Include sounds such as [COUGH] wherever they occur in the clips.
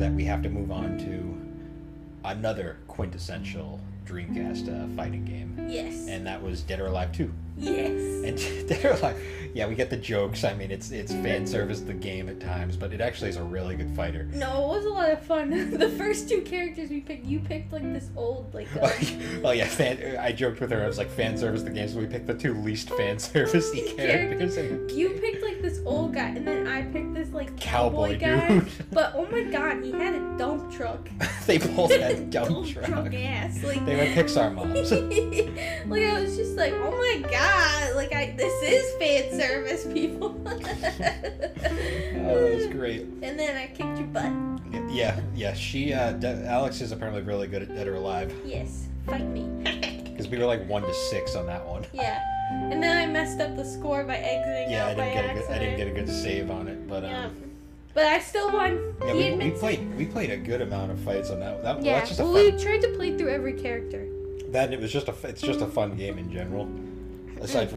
that we have to move on to another quintessential Dreamcast uh, fighting game, Yes. and that was Dead or Alive 2. Yes. And [LAUGHS] or like, yeah, we get the jokes. I mean, it's it's fan service the game at times, but it actually is a really good fighter. No, it was a lot of fun. [LAUGHS] the first two characters we picked, you picked like this old, like, [LAUGHS] uh, oh yeah, fan. I joked with her. I was like, fan service the game, so we picked the two least fan servicey characters. And you picked like this old guy, and then I picked this like Cowboy cowboy, guy. dude. But oh my god, he had a dump truck. they both had dump truck. ass. Like They were Pixar moms. like I was just like, oh my god, like I this is fan service, people. [LAUGHS] Oh, that was great. And then I kicked your butt. Yeah, yeah. She, uh, De- Alex is apparently really good at Dead or Alive Yes, fight me. [LAUGHS] because we were like one to six on that one. yeah. And then I messed up the score by exiting Yeah, I out by didn't get a good. I didn't get a good save on it, but um, Yeah. But I still won. yeah, he we, we it. played we played a good amount of fights on that. that Yeah, that's just a well, fun, we tried to play through every character. that it was just a. it's just a fun game in general. Aside from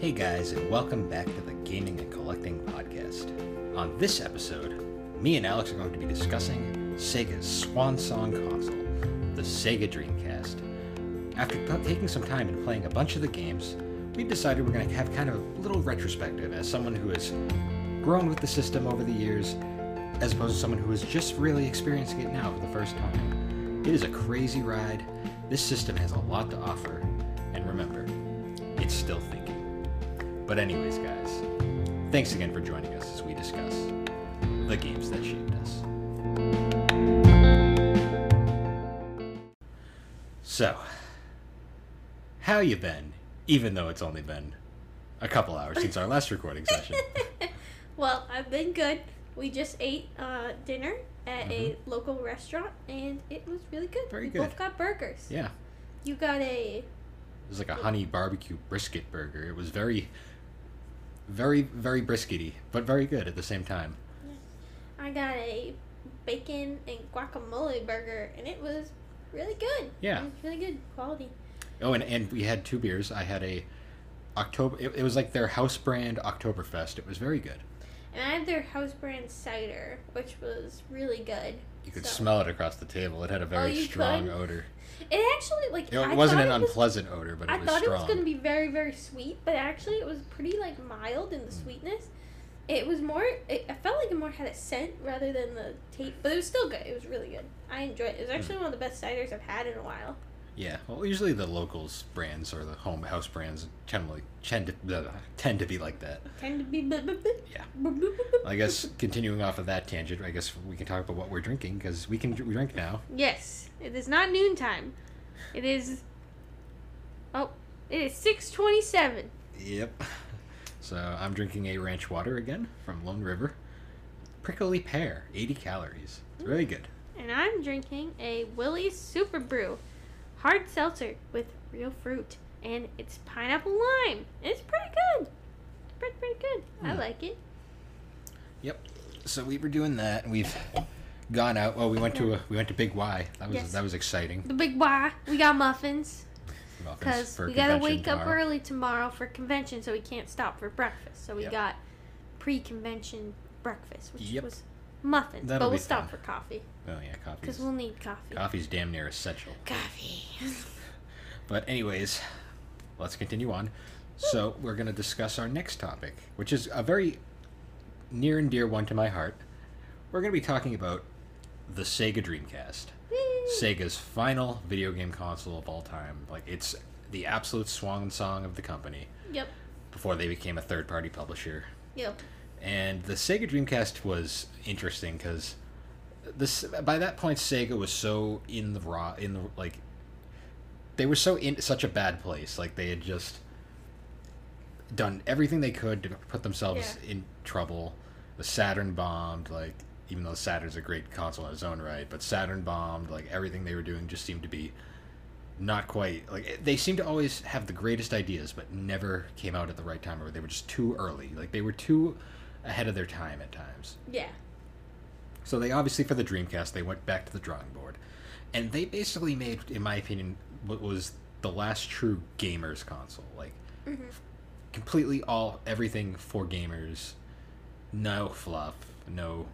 Hey guys, and welcome back to the Gaming and Collecting Podcast. On this episode, me and Alex are going to be discussing Sega's swan song console, the Sega Dreamcast. After t- taking some time and playing a bunch of the games, we decided we're going to have kind of a little retrospective as someone who has grown with the system over the years, as opposed to someone who is just really experiencing it now for the first time. It is a crazy ride. This system has a lot to offer, and remember, it's still thinking. But, anyways, guys, thanks again for joining us as we discuss the games that shaped us. So, how you been? Even though it's only been a couple hours since our last recording session. [LAUGHS] well, I've been good. We just ate uh, dinner at a local restaurant, and it was really good. Mm-hmm. Very we good. both got burgers. Yeah, You got a it was like a honey barbecue brisket burger. It was very, very, very briskety, but very good at the same time. I got a bacon and guacamole burger, and it was really good. Yeah. It was really good quality. Oh, and, and we had two beers. I had a October. It, it was like their house brand Oktoberfest. It was very good. And I had their house brand cider, which was really good. You could So- smell it across the table. It had a very you strong could? odor. It actually like know, I it wasn't an it was- unpleasant odor, but it I was thought strong. it was gonna be very very sweet, but actually it was pretty like mild in the Mm. sweetness. It was more. It, I felt like it more had a scent rather than the taste, but it was still good. It was really good. I enjoyed it. It was Mm. actually one of the best ciders I've had in a while. Yeah, well, usually the locals brands or the home house brands generally tend to blah, blah, tend to be like that. Tend to be. blah, blah, blah, Yeah. blah, blah, blah, blah. I guess continuing off of that tangent, I guess we can talk about what we're drinking because we can we drink now. Yes, it is not noontime. It is. Oh, it is six twenty-seven. Yep. So I'm drinking a ranch water again from Lone River. Prickly pear, 80 calories. It's really good. And I'm drinking a Willie's Super Brew hard seltzer with real fruit. And it's pineapple lime. It's pretty good. It's pretty, pretty good. I Hmm. like it. Yep. So we were doing that, and we've gone out. Well, we went to a, we went to Big Y. That was Yes. that was exciting. The big Y. We got muffins. Muffins Because we gotta wake up early tomorrow for convention, so we can't stop for breakfast. So we Yep. got pre convention breakfast, which Yep. was muffins. That'll but we'll stop fun. for coffee. Oh yeah, coffee. Because we'll need coffee. coffee's damn near essential. Coffee. [LAUGHS] But anyways, let's continue on. So we're gonna discuss our next topic, which is a very near and dear one to my heart. We're gonna be talking about the Sega Dreamcast. Sega's final video game console of all time. Like it's the absolute swan song of the company yep. before they became a third party publisher. Yep. And the Sega Dreamcast was interesting because this by that point Sega was so in the raw in the like they were so in such a bad place. Like they had just done everything they could to put themselves in trouble. The Saturn bombed, like even though Saturn's a great console in its own right, but Saturn bombed, like everything they were doing just seemed to be not quite like eh, they seemed to always have the greatest ideas but never came out at the right time or they were just too early like they were too ahead of their time at times Yeah. so they obviously for the dreamcast they went back to the drawing board and they basically made in my opinion what was the last true gamers console. Like Mhm. completely all everything for gamers. No fluff. No.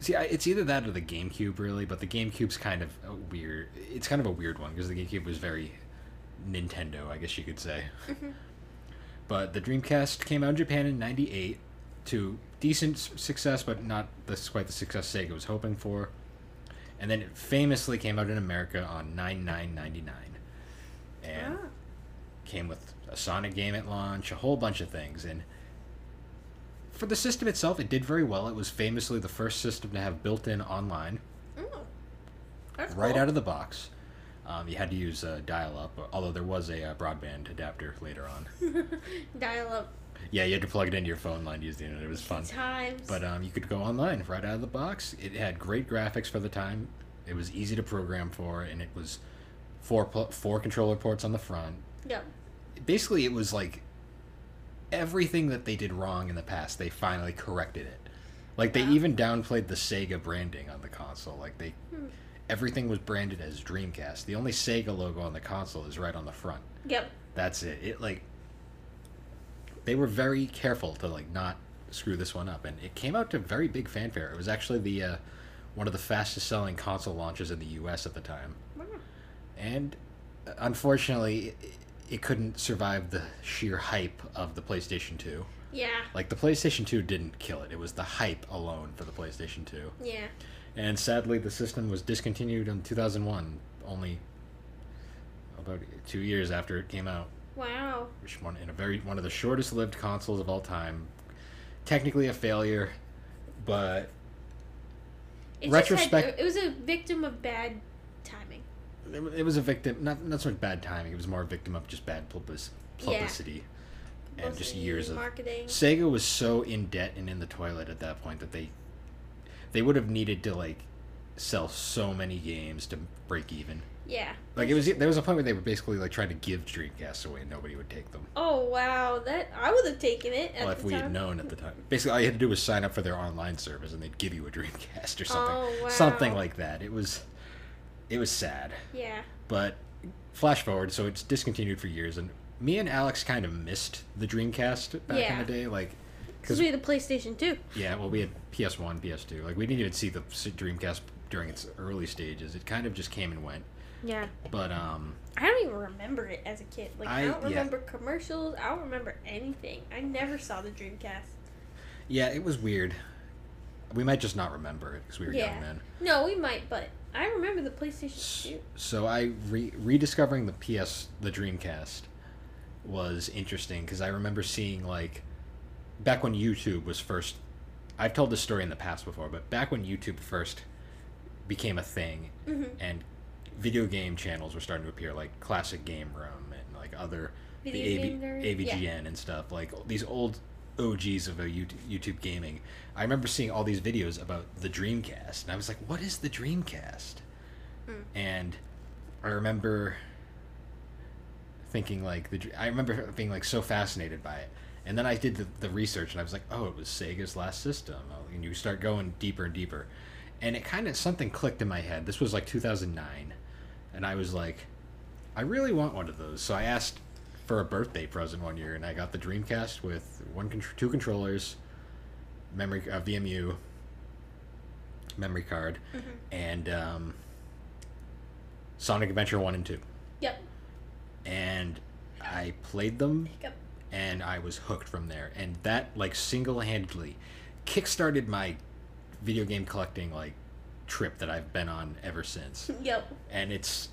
See, I, it's either that or the GameCube, really. But the GameCube's kind of a weird. It's kind of a weird one because the GameCube was very Nintendo, I guess you could say. Mhm. But the Dreamcast came out in Japan in '98 to decent success, but not the, quite the success Sega was hoping for. And then it famously came out in America on 9999 and Ah. came with a Sonic game at launch, a whole bunch of things. And for the system itself, it did very well. It was famously the first system to have built in online Mm. Right cool. out of the box. Um, you had to use uh, dial up, although there was a uh, broadband adapter later on. [LAUGHS] Dial up Yeah, you had to plug it into your phone line to use the internet. It was fun. times. But um, you could go online right out of the box. It had great graphics for the time. It was easy to program for, and it was four pl- four controller ports on the front. yep. Basically, it was like everything that they did wrong in the past. They finally corrected it. Like they even downplayed the Sega branding on the console. Like they, Hmm. everything was branded as Dreamcast. The only Sega logo on the console is right on the front. Yep. That's it. It like they were very careful to like not screw this one up, and it came out to very big fanfare. It was actually the uh, one of the fastest selling console launches in the U.S. at the time, Wow. and uh, unfortunately, it, it couldn't survive the sheer hype of the PlayStation Two. Yeah. Like the PlayStation Two didn't kill it; it was the hype alone for the PlayStation Two. Yeah. And sadly, the system was discontinued in 2001, only about two years after it came out Wow. which one in a very one of the shortest lived consoles of all time. Technically a failure, but It Retrospect- had, it was a victim of bad timing. it, it was a victim not not so much bad timing. It was more a victim of just bad publis, Yeah. publicity and just Publicity, years of marketing. Sega was so in debt and in the toilet at that point that they they would have needed to like sell so many games to break even. Yeah. Like it was there was a point where they were basically like trying to give Dreamcast away and nobody would take them. Oh wow, that I would have taken it at well, the if we time. had known at the time. Basically, all you had to do was sign up for their online service, and they'd give you a Dreamcast or something, Oh, wow. something like that. It was, it was sad. Yeah. But flash forward, so it's discontinued for years, and me and Alex kind of missed the Dreamcast back in the day, like, Because we had the PlayStation 2. yeah, well, we had PS One, PS Two, like we didn't even see the Dreamcast during its early stages. It kind of just came and went. Yeah. But um, I don't even remember it as a kid. Like I, I- don't yeah. remember commercials. I don't remember anything. I never saw the Dreamcast. yeah, it was weird. We might just not remember it because we were Yeah. young then. No, we might, but I remember the PlayStation 2. So I re- rediscovering the PS, the Dreamcast, was interesting because I remember seeing like back when YouTube was first. I've told this story in the past before, but back when YouTube first became a thing hmm and video game channels were starting to appear, like Classic Game Room and like other Video the? AV, AVGN and stuff, like these old OGs of a YouTube, YouTube gaming. I remember seeing all these videos about the Dreamcast, and I was like, "What is the Dreamcast?" Mm. And I remember thinking like the. I remember being like so fascinated by it, and then I did the, the research, and I was like, "Oh, it was Sega's last system." Oh, And you start going deeper and deeper, and it kind of something clicked in my head. This was like 2009, and I was like, "I really want one of those." So I asked for a birthday present one year, and I got the Dreamcast with one, two controllers, memory, uh, VMU, memory card, Mhm. and um, Sonic Adventure one and two, Yep. and I played them, Hiccup. and I was hooked from there, and that like single handedly kickstarted my video game collecting like trip that I've been on ever since [LAUGHS] Yep. and it's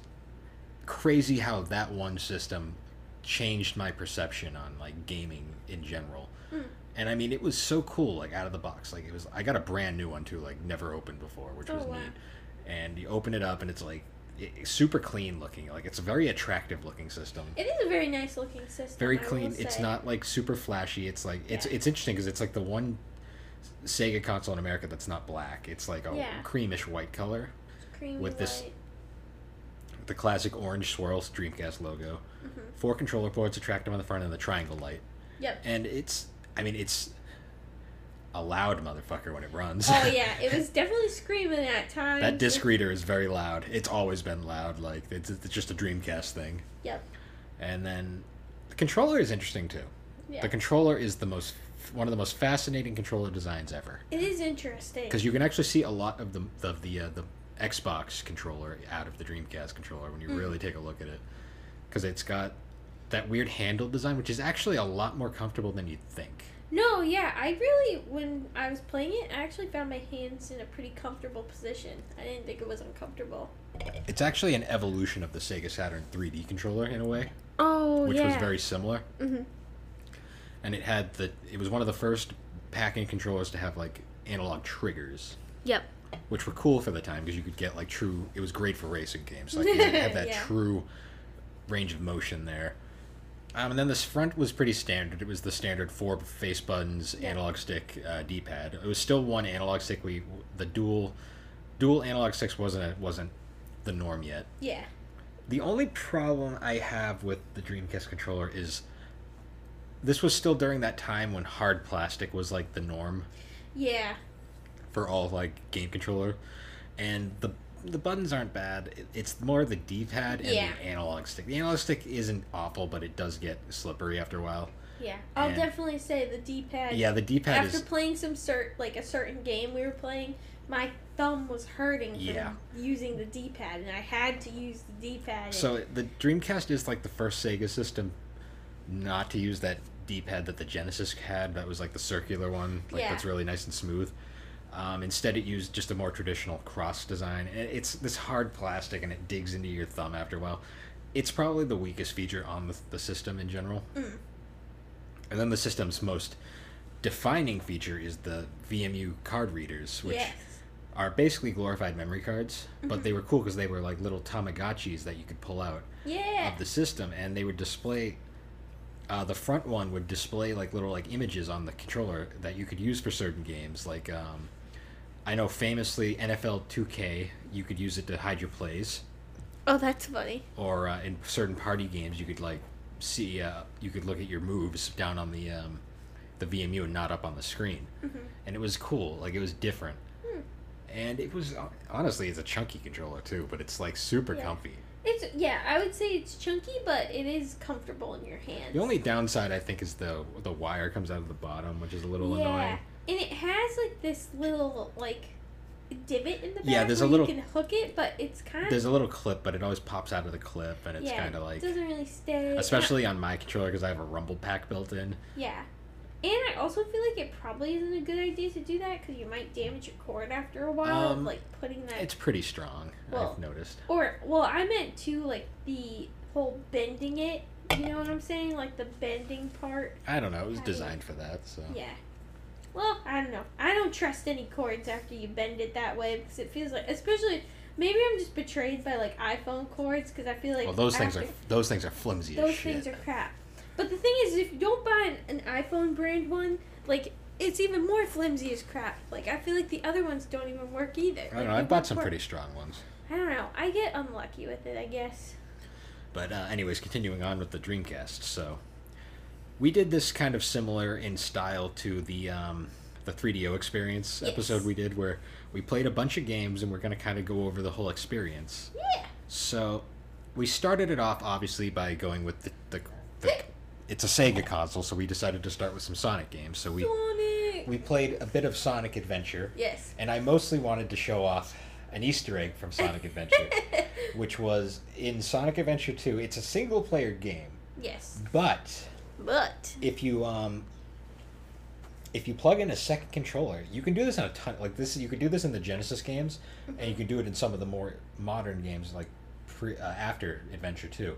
crazy how that one system changed my perception on like gaming in general Mm. and i mean it was so cool like out of the box like it was i got a brand new one too like never opened before which Oh, was wow. neat and you open it up and it's like it, it's super clean looking like it's a very attractive looking system It is a very nice looking system. very clean it's not like super flashy it's like it's Yeah. it's interesting because it's like the one sega console in america that's not black it's like a Yeah. creamish white color creamy with this white. the classic orange swirl Dreamcast logo. Mhm. Four controller ports, attractive on the front, and the triangle light. Yep. And it's, I mean, it's a loud motherfucker when it runs. Oh [LAUGHS] yeah, it was definitely screaming at times. that disc reader is very loud. It's always been loud. Like it's, it's just a Dreamcast thing. Yep. And then the controller is interesting too. Yeah. The controller is the most one of the most fascinating controller designs ever it is interesting. because you can actually see a lot of the of the uh, the Xbox controller out of the Dreamcast controller when you Mm. really take a look at it because it's got that weird handle design which is actually a lot more comfortable than you'd think. No, yeah, I really when I was playing it, I actually found my hands in a pretty comfortable position. I didn't think it was uncomfortable. It's actually an evolution of the Sega Saturn 3D controller in a way, Oh which was very similar. hmm And it had the it was one of the first pack-in controllers to have like analog triggers. Yep. which were cool for the time because you could get like true. It was great for racing games. Like you had that [LAUGHS] Yeah. true range of motion there. Um, and then this front was pretty standard. It was the standard four face buttons, Yeah. analog stick, uh, D-pad. It was still one analog stick. We the dual dual analog sticks wasn't a, wasn't the norm yet. Yeah. The only problem I have with the Dreamcast controller is this was still during that time when hard plastic was like the norm Yeah. for all like game controller, and the the buttons aren't bad. It's more the D pad and Yeah. the analog stick. The analog stick isn't awful, but it does get slippery after a while. Yeah. I'll And- definitely say the D pad. Yeah, the D pad After is playing some cert like a certain game we were playing, my thumb was hurting from Yeah. using the D pad, and I had to use the D pad. so the Dreamcast is like the first Sega system not to use that D pad that the Genesis had. That was like the circular one, like Yeah. that's really nice and smooth. Um, instead, it used just a more traditional cross design. And it's this hard plastic, and it digs into your thumb after a while. It's probably the weakest feature on the, the system in general. Mm. And then the system's most defining feature is the VMU card readers, which yes. are basically glorified memory cards, but Mhm. they were cool because they were like little Tamagotchis that you could pull out Yeah. of the system, and they would display. Uh, the front one would display like little like images on the controller that you could use for certain games. Like um, I know famously NFL 2K, you could use it to hide your plays, oh, that's funny. or uh, in certain party games, you could like see uh, you could look at your moves down on the um, the VMU and not up on the screen, hmm and it was cool. Like it was different, Hmm. and it was honestly it's a chunky controller too, but it's like super Yeah. comfy. It's yeah, I would say it's chunky, but it is comfortable in your hand. The only downside I think is the the wire comes out of the bottom, which is a little annoying. yeah, annoying. and it has like this little like divot in the back. Yeah, there's a little- You can hook it, but it's kind of There's a little clip, but it always pops out of the clip, and it's yeah, kind of like, it doesn't really stay. especially on my controller because I have a rumble pack built in. Yeah. And I also feel like it probably isn't a good idea to do that because you might damage your cord after a while, Um, like putting that. It's pretty strong. Well, I've noticed. Or well, I meant to like the whole bending it. You know what I'm saying? Like the bending part. I don't know. It was you- designed for that, so. Yeah. Well, I don't know. I don't trust any cords after you bend it that way because it feels like, especially maybe I'm just betrayed by like iPhone cords because I feel like well, those things are those things are flimsy those as shit. things are crap. But the thing is, if you don't buy an, an iPhone brand one, like it's even more flimsy as crap. Like I feel like the other ones don't even work either. I don't know. I bought some work. pretty strong ones. I don't know. I get unlucky with it, I guess. But uh, anyways, continuing on with the Dreamcast. So we did this kind of similar in style to the um, the 3DO experience Yes. episode we did, where we played a bunch of games and we're going to kind of go over the whole experience. Yeah. So we started it off obviously by going with the, the, the it's a Sega console, so we decided to start with some Sonic games. So we Sonic. we played a bit of Sonic Adventure, Yes. and I mostly wanted to show off an Easter egg from Sonic Adventure, [LAUGHS] which was in Sonic Adventure 2. It's a single player game, yes. but But if you um if you plug in a second controller, you can do this in a ton like this you could do this in the Genesis games and you can do it in some of the more modern games like pre, uh, after Adventure 2.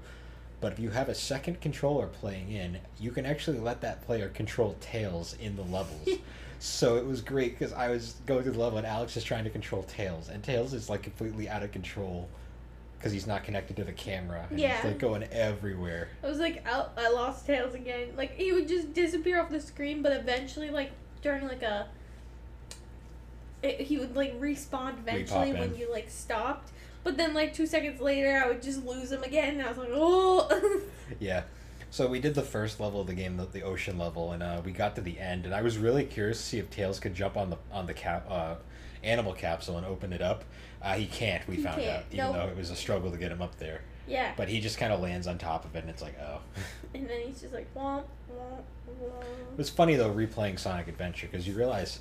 But if you have a second controller playing in, you can actually let that player control Tails in the levels. [LAUGHS] so it was great because I was going through the level and Alex is trying to control Tails, and Tails is like completely out of control because he's not connected to the camera. And Yeah. He's like going everywhere. I was like, out. I lost Tails again. Like he would just disappear off the screen, but eventually, like during like a, it, he would like respawn eventually when you like stopped. But then like two seconds later, I would just lose him again, and I was like, oh. [LAUGHS] Yeah. So we did the first level of the game, the, the ocean level, and uh, we got to the end, and I was really curious to see if Tails could jump on the on the cap uh, animal capsule and open it up. Uh, he can't. We He found can't, out, even nope. though it was a struggle to get him up there. Yeah. But he just kind of lands on top of it, and it's like, oh. [LAUGHS] And then he's just like womp womp It womp. was funny though replaying Sonic Adventure because you realize,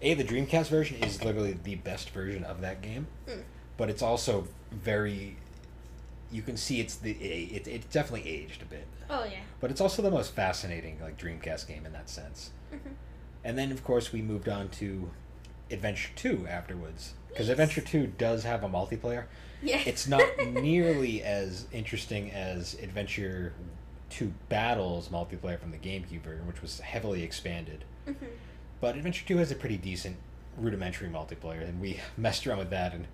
a the Dreamcast version is literally the best version of that game, Mm. But it's also very. You can see it's the it, it definitely aged a bit, Oh yeah. but it's also the most fascinating like Dreamcast game in that sense. Mhm. And then of course we moved on to Adventure Two afterwards because Yes. Adventure Two does have a multiplayer. Yeah. It's not [LAUGHS] nearly as interesting as Adventure Two Battles multiplayer from the GameCube version, which was heavily expanded. Mhm. But Adventure 2 has a pretty decent rudimentary multiplayer, and we [LAUGHS] messed around with that, and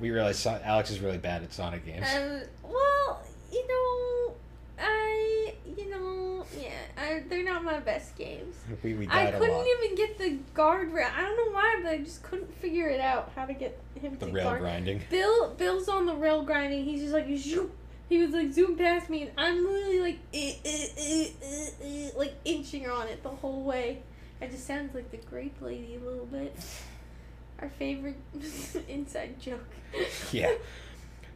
we realized so- Alex is really bad at Sonic games. Um. Well, you know, I, you know, yeah, I, they're not my best games. [LAUGHS] we we I died a couldn't even get the guardrail. I don't know why, but I just couldn't figure it out how to get him The to rail guard. grinding. Bill, Bill's on the rail grinding. He's just like zoom. He was like zoom past me, and I'm literally like eh, eh, eh, eh, eh, like inching on it the whole way. I just sounds like the grape lady a little bit. Our favorite [LAUGHS] inside joke. Yeah. [LAUGHS]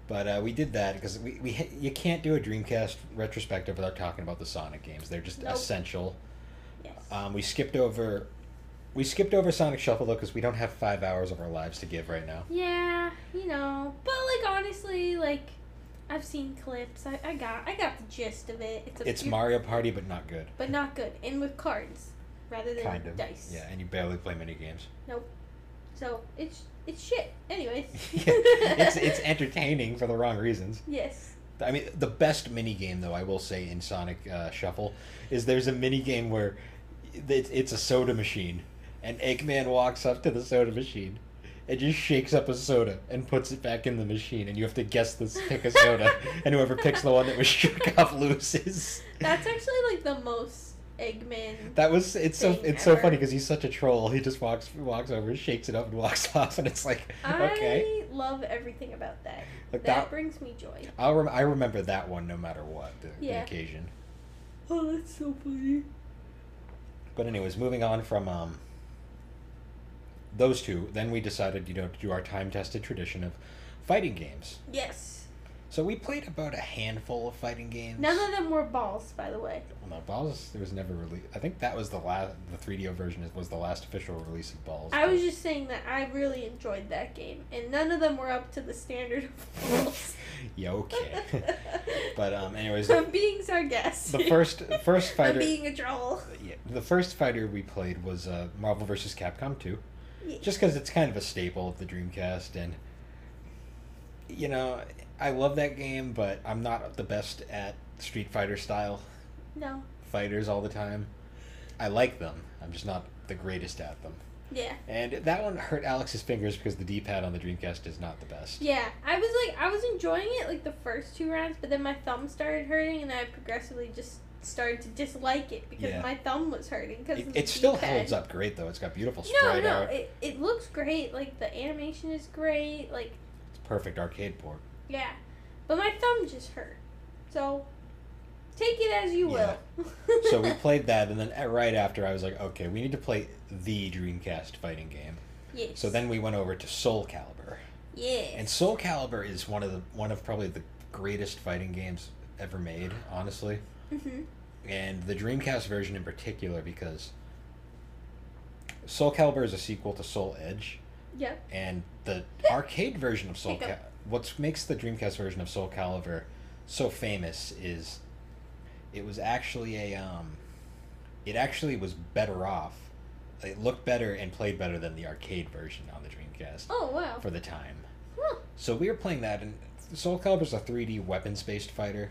But uh, we did that because we, we you can't do a Dreamcast retrospective without talking about the Sonic games. They're just Nope. essential. Yes. Um, we skipped over we skipped over Sonic Shuffle though because we don't have five hours of our lives to give right now. Yeah, you know, but like honestly, like I've seen clips. I, I got I got the gist of it. It's a It's you- Mario Party, but not good. but not good, and with cards rather than Kind of. dice. Yeah, and you barely play mini games. So it's it's shit. Anyways. [LAUGHS] yeah, it's it's entertaining for the wrong reasons. yes. I mean, the best mini game though I will say in Sonic uh, Shuffle is there's a mini game where it's, it's a soda machine, and Eggman walks up to the soda machine and just shakes up a soda and puts it back in the machine, and you have to guess this pick a soda, [LAUGHS] and whoever picks the one that was shook up loses. That's actually like the most Eggman. That was it's so it's so funny because he's such a troll. He just walks walks over, shakes it up, and walks [LAUGHS] off, and it's like okay. I love everything about that. Like that, that, brings me joy. I'll rem- I remember that one no matter what the, Yeah. the occasion. Oh, that's so funny. But anyways, moving on from um, those two, then we decided, you know, to do our time-tested tradition of fighting games. Yes. So we played about a handful of fighting games. None of them were balls, by the way. Well, no, Balls. There was never released. I think that was the last. The 3DO version was the last official release of Balls. I was just saying that I really enjoyed that game, and none of them were up to the standard of balls. [LAUGHS] yeah, okay. [LAUGHS] but um, anyways, I'm being sarcastic. the first first [LAUGHS] I'm fighter. being a troll. Yeah, the first fighter we played was uh, Marvel vs. Capcom 2. Yeah. just because it's kind of a staple of the Dreamcast, and you know, I love that game, but I'm not the best at Street Fighter style No. fighters all the time. I like them, I'm just not the greatest at them. Yeah. And that one hurt Alex's fingers because the D-pad on the Dreamcast is not the best. Yeah. I was like, I was enjoying it like the first two rounds, but then my thumb started hurting, and I progressively just started to dislike it because Yeah. my thumb was hurting. Because It, it still holds up great though. It's got beautiful No, sprite no, art. it, it looks great. Like the animation is great. Like It's perfect arcade port. Yeah, but my thumb just hurt. So take it as you Yeah. will. So we [LAUGHS] played that, and then right after I was like, okay, we need to play the Dreamcast fighting game. yes. So then we went over to Soul Calibur. Yeah. And Soul Calibur is one of the one of probably the greatest fighting games ever made, honestly. hmm And the Dreamcast version in particular because Soul Calibur is a sequel to Soul Edge, Yep. and the [LAUGHS] arcade version of Soul Cal- Hiccup. What makes the Dreamcast version of Soul Calibur so famous is it was actually a um it actually was better off. It looked better and played better than the arcade version on the Dreamcast Oh wow. for the time. Huh. So we were playing that, and Soul Calibur is a 3D weapons-based fighter,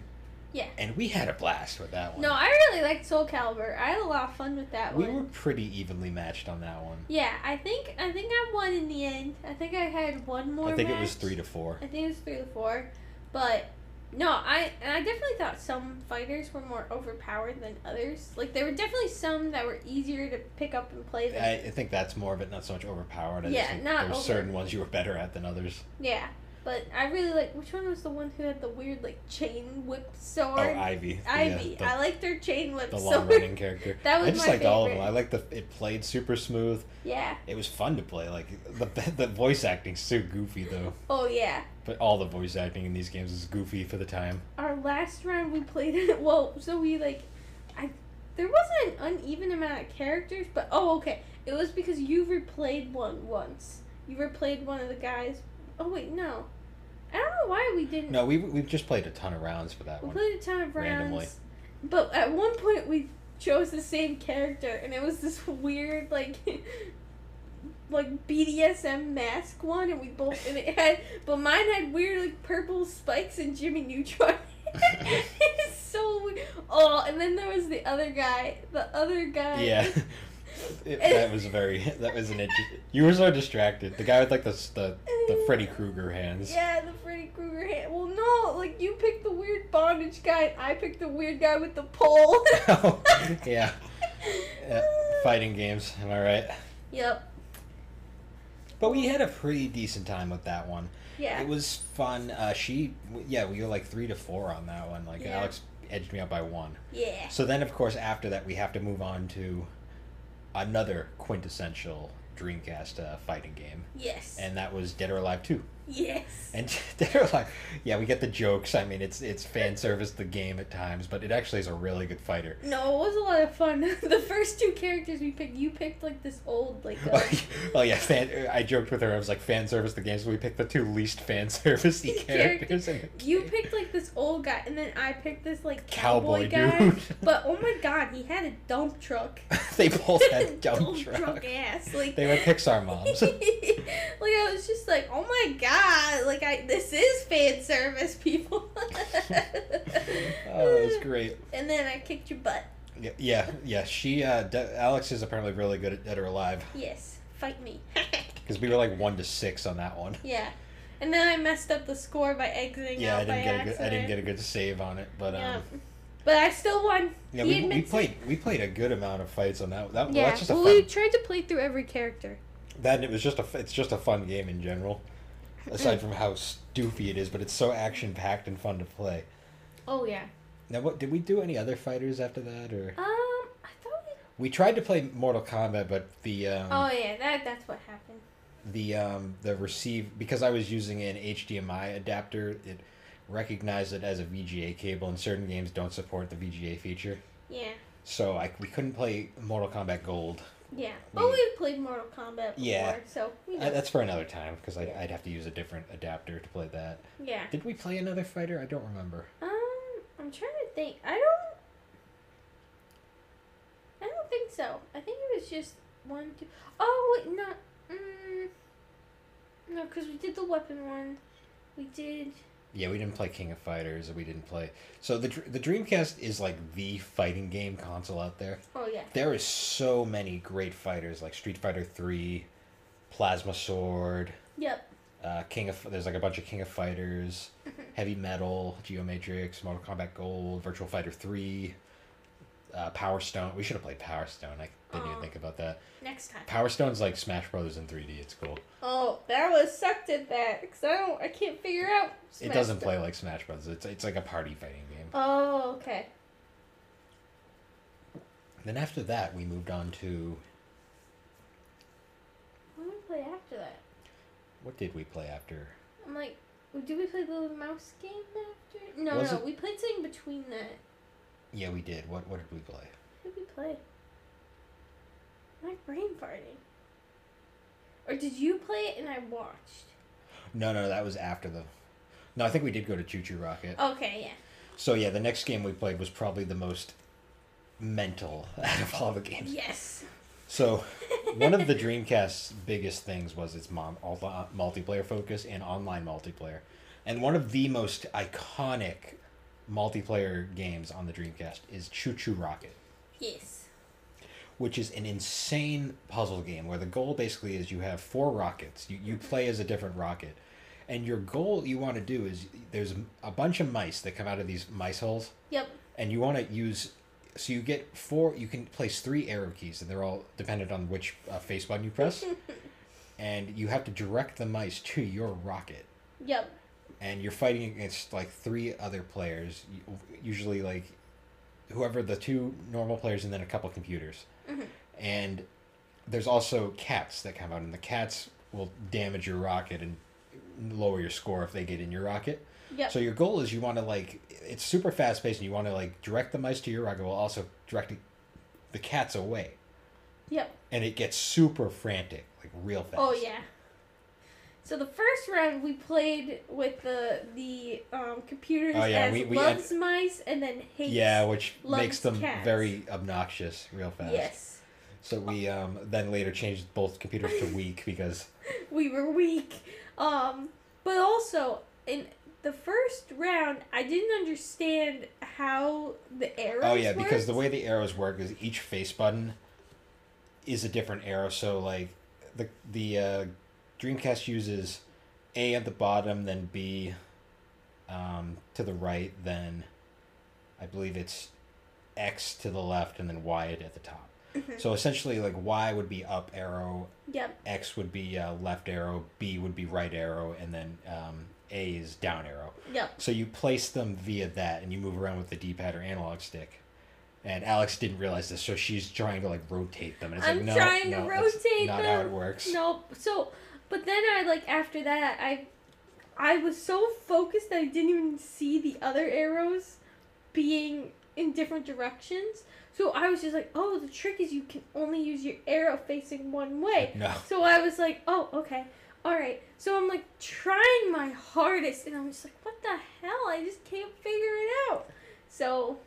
Yeah. and we had a blast with that one. No, I really liked Soul Calibur. I had a lot of fun with that we one. We were pretty evenly matched on that one. Yeah, I think I think I won in the end. I think I had one more. I think it was three to four. I think it was three to four, but no, I and I definitely thought some fighters were more overpowered than others. Like there were definitely some that were easier to pick up and play than I, I think that's more of it, not so much overpowered. I Yeah, not there's over- certain ones you were better at than others. yeah. But I really like which one was the one who had the weird like chain whip sword? Oh? Ivy. Ivy. the, I liked her chain whip [LAUGHS] sword. the sword. long running character. [LAUGHS] That was I just my liked all of them. I like the it played super smooth. Yeah. It was fun to play. Like the [LAUGHS] the voice acting's so goofy though. Oh yeah. But all the voice acting in these games is goofy for the time. Our last round we played it. Well, so we like, I there wasn't an uneven amount of characters, but oh okay, it was because you replayed one once. You replayed one of the guys. Oh wait, no. I don't know why we didn't. No, we we've just played a ton of rounds for that We one. played a ton of rounds. Randomly. But at one point we chose the same character and it was this weird like [LAUGHS] like BDSM mask one and we both and it had but mine had weird like purple spikes and Jimmy Neutron. [LAUGHS] [LAUGHS] it's so weird. Oh, and then there was the other guy. The other guy. Yeah. It- that was very. That was an interesting. You were so distracted. The guy with like the the, the Freddy Krueger hands. Yeah, the Freddy Krueger hand. Well, no, like you picked the weird bondage guy, and I picked the weird guy with the pole. Oh, [LAUGHS] yeah. [LAUGHS] Yeah, Fighting games. Am I right? Yep. But we had a pretty decent time with that one. Yeah. It was fun. Uh, she, yeah, we were like three to four on that one. Like Yeah. Alex edged me out by one. yeah. So then, of course, after that, we have to move on to another quintessential Dreamcast uh, fighting game, Yes. and that was Dead or Alive Two. Yes. And [LAUGHS] or like, yeah, we get the jokes. I mean, it's it's fan service the game at times, but it actually is a really good fighter. no, it was a lot of fun. [LAUGHS] the first two characters we picked, you picked like this old like. [LAUGHS] Uh, oh yeah, fan. I joked with her. I was like, fan service the game. So we picked the two least fan servicey characters. you picked like this old guy, and then I picked this like Cowboy cowboy, guy. But oh my god, he had a dump truck. they both had dump truck. truck ass. Like They were Pixar moms. like I was just like, oh my god, like I this is fan service, people. [LAUGHS] oh, was great. And then I kicked your butt. Yeah, yeah, yeah. She, uh, De- Alex is apparently really good at Dead or Alive Yes, fight me. [LAUGHS] because we were like one to six on that one. yeah, and then I messed up the score by exiting Yeah, out I didn't by get a good, I didn't get a good save on it, but yeah. um, But I still won. yeah, He we, we admits it. played we played a good amount of fights on that. That well, Yeah, that's just a well, fun. we tried to play through every character. That it was just a. it's just a fun game in general. Aside [LAUGHS] from how stoofy it is, but it's so action packed and fun to play. Oh yeah. Now, what did we do? Any other fighters after that, or Um, I thought. We... we tried to play Mortal Kombat, but the um, Oh yeah, that that's what happened. the um, the receive because I was using an HDMI adapter, it recognized it as a VGA cable, and certain games don't support the VGA feature. Yeah, So I we couldn't play Mortal Kombat Gold. Yeah. But we've played Mortal Kombat before, Yeah. so we know. That's for another time because I'd have to use a different adapter to play that. yeah. Did we play another fighter? I don't remember. Um, I'm trying to think. I don't. I don't think so. I think it was just one, two. Oh wait, no. Mm, no, because we did the weapon one. We did. Yeah, we didn't play King of Fighters. We didn't play. So the the Dreamcast is like the fighting game console out there. Oh yeah. There is so many great fighters like Street Fighter Three, Plasma Sword, Yep. uh, King of. There's like a bunch of King of Fighters, Heavy Metal, Geomatrix, Mortal Kombat Gold, Virtual Fighter Three, uh, Power Stone. We should have played Power Stone. I didn't Aw. even think about that. Next time. Power Stone's like Smash Brothers in 3D. It's cool. Oh, that was sucked at that because I don't. I can't figure out. it doesn't Bros. play like Smash Brothers. It's it's like a party fighting game. Oh okay. Then after that, we moved on to What did we play after that? what did we play after? I'm like, did we play the mouse game after? No, Was no, it- we played something between that. Yeah, we did. What what did we play? What did we play? My brain farting. Or did you play it and I watched? No, no, that was after the. No, I think we did go to ChuChu Rocket. Okay, yeah. So yeah, the next game we played was probably the most mental [LAUGHS] out of all the games. Yes. So [LAUGHS] one of the Dreamcast's biggest things was its mom, all the multiplayer focus and online multiplayer, and one of the most iconic multiplayer games on the Dreamcast is ChuChu Rocket. Yes. which is an insane puzzle game where the goal basically is you have four rockets. You, you play as a different rocket. And your goal you want to do is there's a bunch of mice that come out of these mice holes, Yep. and you want to use. So you get four. You can place three arrow keys, and they're all dependent on which uh, face button you press. [LAUGHS] and you have to direct the mice to your rocket. Yep. And you're fighting against like three other players, usually like whoever the two normal players and then a couple computers. Mhm. And there's also cats that come out, and the cats will damage your rocket and lower your score if they get in your rocket. Yep. So your goal is you want to like it's super fast paced, and you want to like direct the mice to your rocket while also directing the cats away, Yep. and it gets super frantic, like real fast. Oh yeah. So the first round we played with the the um, computers Oh, yeah, as we- we loves mice and then hates. Yeah, which makes them cats. very obnoxious real fast. Yes. So we um, then later changed both computers to [LAUGHS] weak because we were weak. Um, but also in the first round, I didn't understand how the arrows. oh yeah because the way the arrows work is each face button is a different arrow. So like the the uh, Dreamcast uses A at the bottom, then B um, to the right, then I believe it's X to the left, and then Y at the top. Mhm. So essentially, like Y would be up arrow, Yep. X would be uh, left arrow, B would be right arrow, and then um, A is down arrow. Yep. So you place them via that, and you move around with the D-pad or analog stick. And Alex didn't realize this, so she's trying to like rotate them. And it's I'm like, no, trying to no, that's rotate not how it works. Nope. So, but then I like after that I, I was so focused that I didn't even see the other arrows, being in different directions. So I was just like, oh, the trick is you can only use your arrow facing one way. [LAUGHS] No. So I was like, oh, okay. All right. So I'm like trying my hardest, and I'm just like, what the hell? I just can't figure it out. So,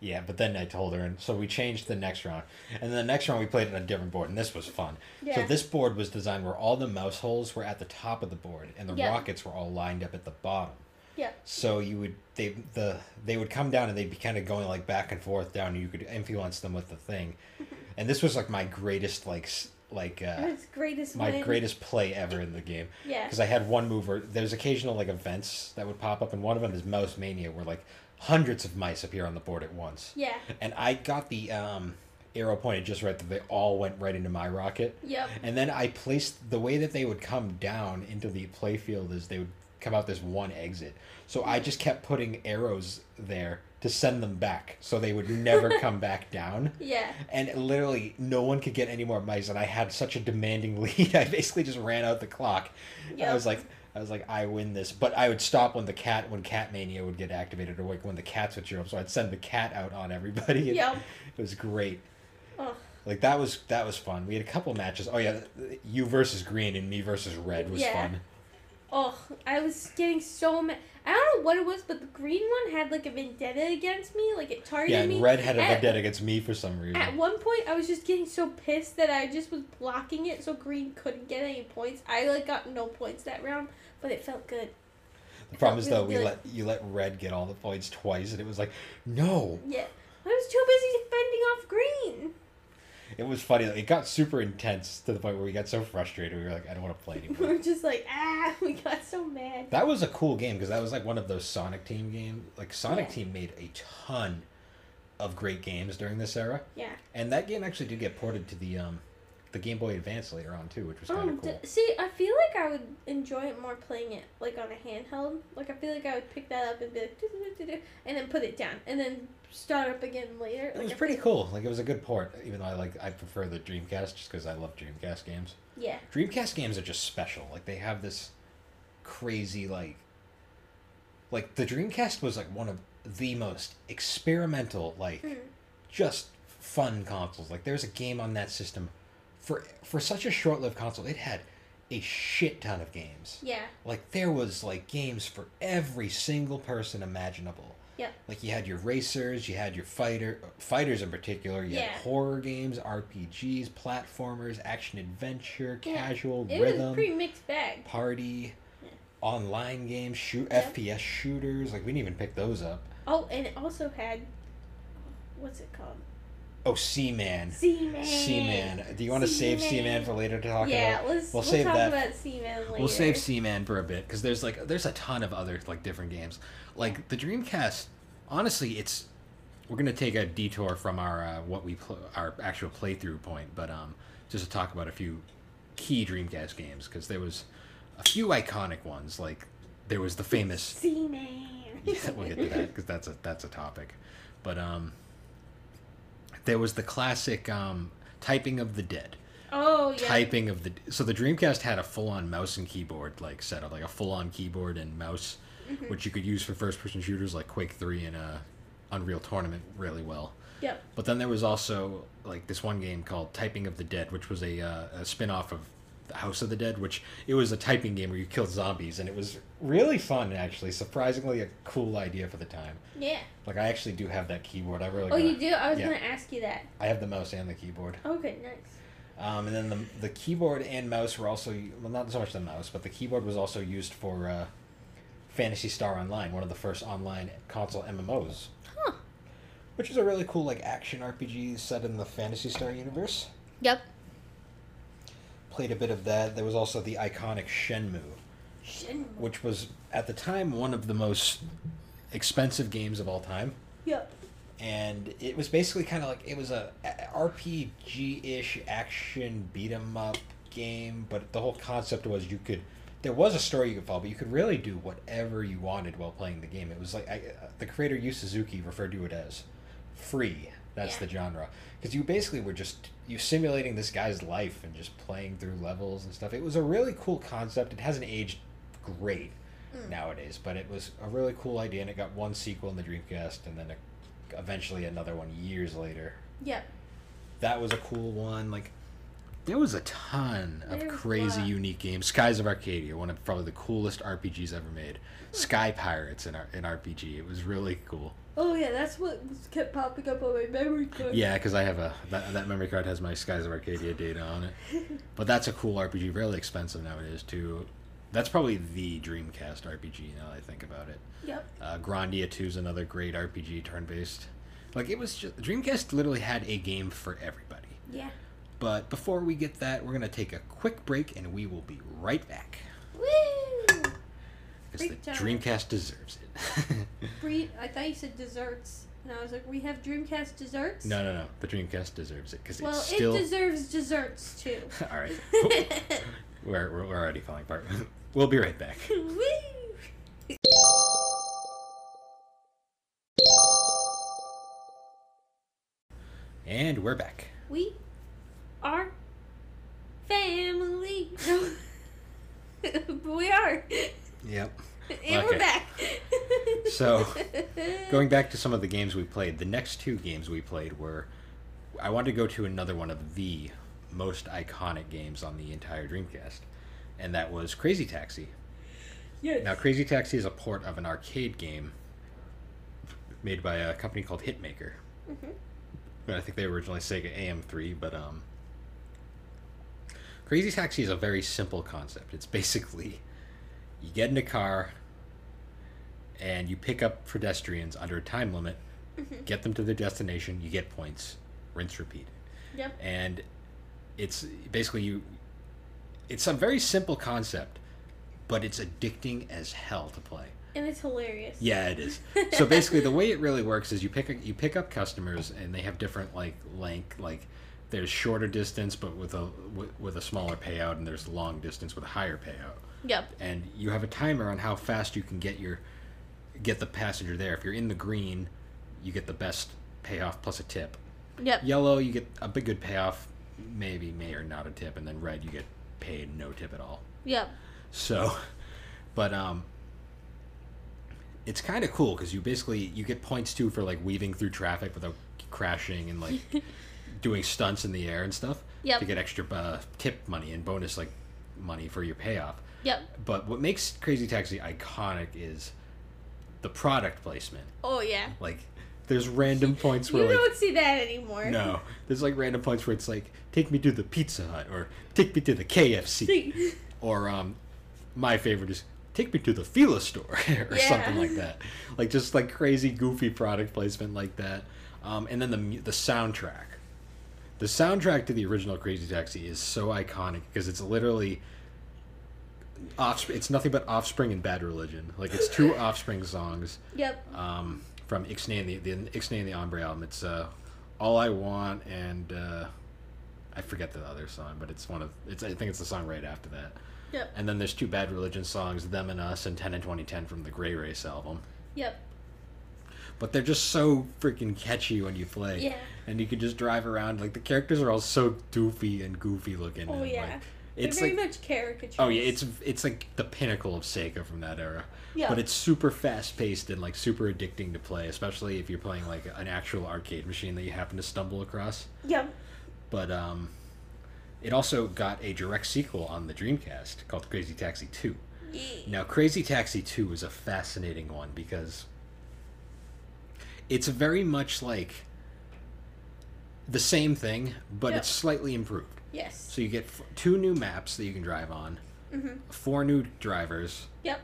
Yeah, but then I told her, and so we changed the next round. And then the next round we played on a different board, and this was fun. yeah. So this board was designed where all the mouse holes were at the top of the board, and the Yeah. rockets were all lined up at the bottom. Yeah. So you would they the they would come down and they'd be kind of going like back and forth down. And you could influence them with the thing, [LAUGHS] and this was like my greatest like like uh, greatest my win. greatest play ever in the game Yeah. because I had one mover. There's occasional like events that would pop up, and one of them is Mouse Mania, where like hundreds of mice appear on the board at once, Yeah. and I got the um, arrow pointed just right that they all went right into my rocket. Yep. And then I placed the way that they would come down into the playfield is they would come out this one exit. So I just kept putting arrows there to send them back, so they would never [LAUGHS] come back down. Yeah. And literally, no one could get any more mice, and I had such a demanding [LAUGHS] lead. I basically just ran out the clock. I was like, I was like, I win this, but I would stop when the cat, when Cat Mania would get activated, or like when the cats would show up. So I'd send the cat out on everybody. [LAUGHS] Yep. It was great. Ugh. Like that was that was fun. We had a couple matches. Oh yeah, you versus green and me versus red was Yeah. fun. Oh, I was getting so mad. I don't know what it was, but the green one had like a vendetta against me. Like it targeted Yeah, me. and red had a At- vendetta against me for some reason. At one point, I was just getting so pissed that I just was blocking it, so green couldn't get any points. I like got no points that round, but it felt good. The problem is though we let you let red get all the points twice, and it was like, no. Yeah, I was too busy fending off green. It was funny. It got super intense to the point where we got so frustrated. We were like, I don't want to play [LAUGHS] anymore. We were just like, ah, [LAUGHS] we got so mad. that was a cool game because that was like one of those Sonic Team games. Like Sonic Yeah. Team made a ton of great games during this era, Yeah. and that game actually did get ported to the um the Game Boy Advance later on too, which was kind Um, of cool. d- see, I feel like I would enjoy it more playing it like on a handheld. Like I feel like I would pick that up and be like, and then put it down, and then start up again later. It Like, was I pretty cool. Like it was a good port, even though I like I prefer the Dreamcast just because I love Dreamcast games. Yeah. Dreamcast games are just special. Like they have this crazy like like the Dreamcast was like one of the most experimental like Mm. just fun consoles. Like there's a game on that system for for such a short-lived console. It had a shit ton of games. Yeah. Like there was like games for every single person imaginable. Yeah. Like you had your racers, you had your fighter fighters in particular. You Yeah. had horror games, RPGs, platformers, action adventure, Yeah. casual, It was a rhythm, pretty mixed bag. party, Yeah. online games, shoot. FPS shooters. Like we didn't even pick those up. Oh, and it also had what's it called? Oh, Seaman. Seaman. Seaman. Do you want to save Seaman. Seaman for later to talk Yeah, about? let's We'll we'll, save talk that- about Seaman later. We'll save Seaman for a bit because there's like there's a ton of other like different games. Like the Dreamcast, honestly, it's we're gonna take a detour from our uh, what we pl- our actual playthrough point, but um just to talk about a few key Dreamcast games because there was a few iconic ones like there was the famous. Seaman. [LAUGHS] Yeah, we'll get to that because that's a that's a topic, but um, there was the classic um, typing of the dead. Oh yeah. Typing of the so the Dreamcast had a full on mouse and keyboard like setup, like a full on keyboard and mouse, Mm-hmm. which you could use for first person shooters like Quake Three and uh, Unreal Tournament really well. Yep. But then there was also like this one game called Typing of the Dead, which was a, uh, a spin off of House of the Dead, which it was a typing game where you killed zombies, and it was really fun actually. Surprisingly, a cool idea for the time. Yeah. Like I actually do have that keyboard. I really. Oh, gotta- you do? I was yeah. gonna ask you that. I have the mouse and the keyboard. Okay, nice. Um, and then the, the keyboard and mouse were also well, not so much the mouse, but the keyboard was also used for uh, Phantasy Star Online, one of the first online console MMOs. Huh. Which is a really cool like action RPG set in the Fantasy Star universe. Yep. Played a bit of that. There was also the iconic Shenmue, Shenmue. which was at the time one of the most expensive games of all time. Yep. and it was basically kind of like it was a RPG-ish action beat 'em up game, but the whole concept was you could there was a story you could follow, but you could really do whatever you wanted while playing the game. It was like I, uh, the creator Yu Suzuki referred to it as free. That's Yeah. the genre because you basically were just you simulating this guy's life and just playing through levels and stuff. It was a really cool concept. It hasn't aged great Mm. nowadays, but it was a really cool idea, and it got one sequel in the Dreamcast, and then a, eventually another one years later. Yep. That was a cool one. Like, there was a ton of There's crazy, unique games. Skies of Arcadia, one of probably the coolest RPGs ever made. Sky Pirates in, in RPG. It was really cool. Oh yeah, that's what kept popping up on my memory card. Yeah, because I have a that, that memory card has my Skies of Arcadia data on it. [LAUGHS] But that's a cool RPG, really expensive nowadays too. That's probably the Dreamcast RPG now that I think about it. Yep. Uh, Grandia 2 is another great RPG turn based. Like it was just Dreamcast literally had a game for everybody. Yeah. But before we get that, we're gonna take a quick break and we will be right back. Because the Dreamcast deserves it. [LAUGHS] I thought you said desserts, and I was like, we have Dreamcast desserts. no, no, no. The Dreamcast deserves it because Well, it's still. it deserves desserts too. [LAUGHS] All right. [LAUGHS] we're, we're, we're already falling apart. we'll be right back. Woo! And we're back. We are family. We are. Yep. [LAUGHS] And Okay. we're back. [LAUGHS] So, Going back to some of the games we played, the next two games we played were. I wanted to go to another one of the most iconic games on the entire Dreamcast, and that was Crazy Taxi. yes. Now, Crazy Taxi is a port of an arcade game made by a company called Hitmaker. Mhm. But I think they were originally Sega AM3, but um, Crazy Taxi is a very simple concept. It's basically you get in a car and you pick up pedestrians under a time limit, Mhm. get them to their destination, you get points, rinse, repeat. Yep. And it's basically you. It's a very simple concept, but it's addicting as hell to play. And it's hilarious. Yeah, it is. [LAUGHS] So basically, the way it really works is you pick a, you pick up customers, and they have different like length. Like there's shorter distance, but with a with, with a smaller payout, and there's long distance with a higher payout. Yep. And you have a timer on how fast you can get your get the passenger there. If you're in the green, you get the best payoff plus a tip. Yep. Yellow, you get a big good payoff, maybe may or not a tip, and then red, you get paid no tip at all. Yep. So, but um, it's kind of cool because you basically you get points too for like weaving through traffic without crashing and like [LAUGHS] doing stunts in the air and stuff. Yep. To get extra uh, tip money and bonus like money for your payoff. Yep. But what makes Crazy Taxi iconic is the product placement. Oh yeah. Like, there's random [LAUGHS] points You where like don't see that anymore. no, there's like random points where it's like take me to the Pizza Hut or take me to the KFC [LAUGHS] or um, my favorite is take me to the Fila store [LAUGHS] or Yeah. something like that. Like just like crazy goofy product placement like that. Um, and then the the soundtrack. The soundtrack to the original Crazy Taxi is so iconic because it's literally offspring. It's nothing but Offspring and Bad Religion. Like it's two [LAUGHS] Offspring songs Yep. um, from Ixnay and the, the Ixnay and the Hombre album. It's uh, All I Want and uh, I forget the other song, but it's one of it's I think it's the song right after that. Yep. And then there's two Bad Religion songs, Them and Us, and 10 and 2010 from the Gray Race album. Yep. But they're just so freaking catchy when you play. Yeah. And you can just drive around. Like, the characters are all so doofy and goofy looking. Oh and, yeah. like, it's very like. much caricatures. Oh yeah, it's it's like the pinnacle of Sega from that era. yeah. But it's super fast paced and like super addicting to play, especially if you're playing like an actual arcade machine that you happen to stumble across. Yep. But um, it also got a direct sequel on the Dreamcast called Crazy Taxi 2. Yeah. Now, Crazy Taxi 2 is a fascinating one because it's very much like the same thing, but Yeah. it's slightly improved. Yes. So you get f- two new maps that you can drive on, Mhm. four new drivers, Yep.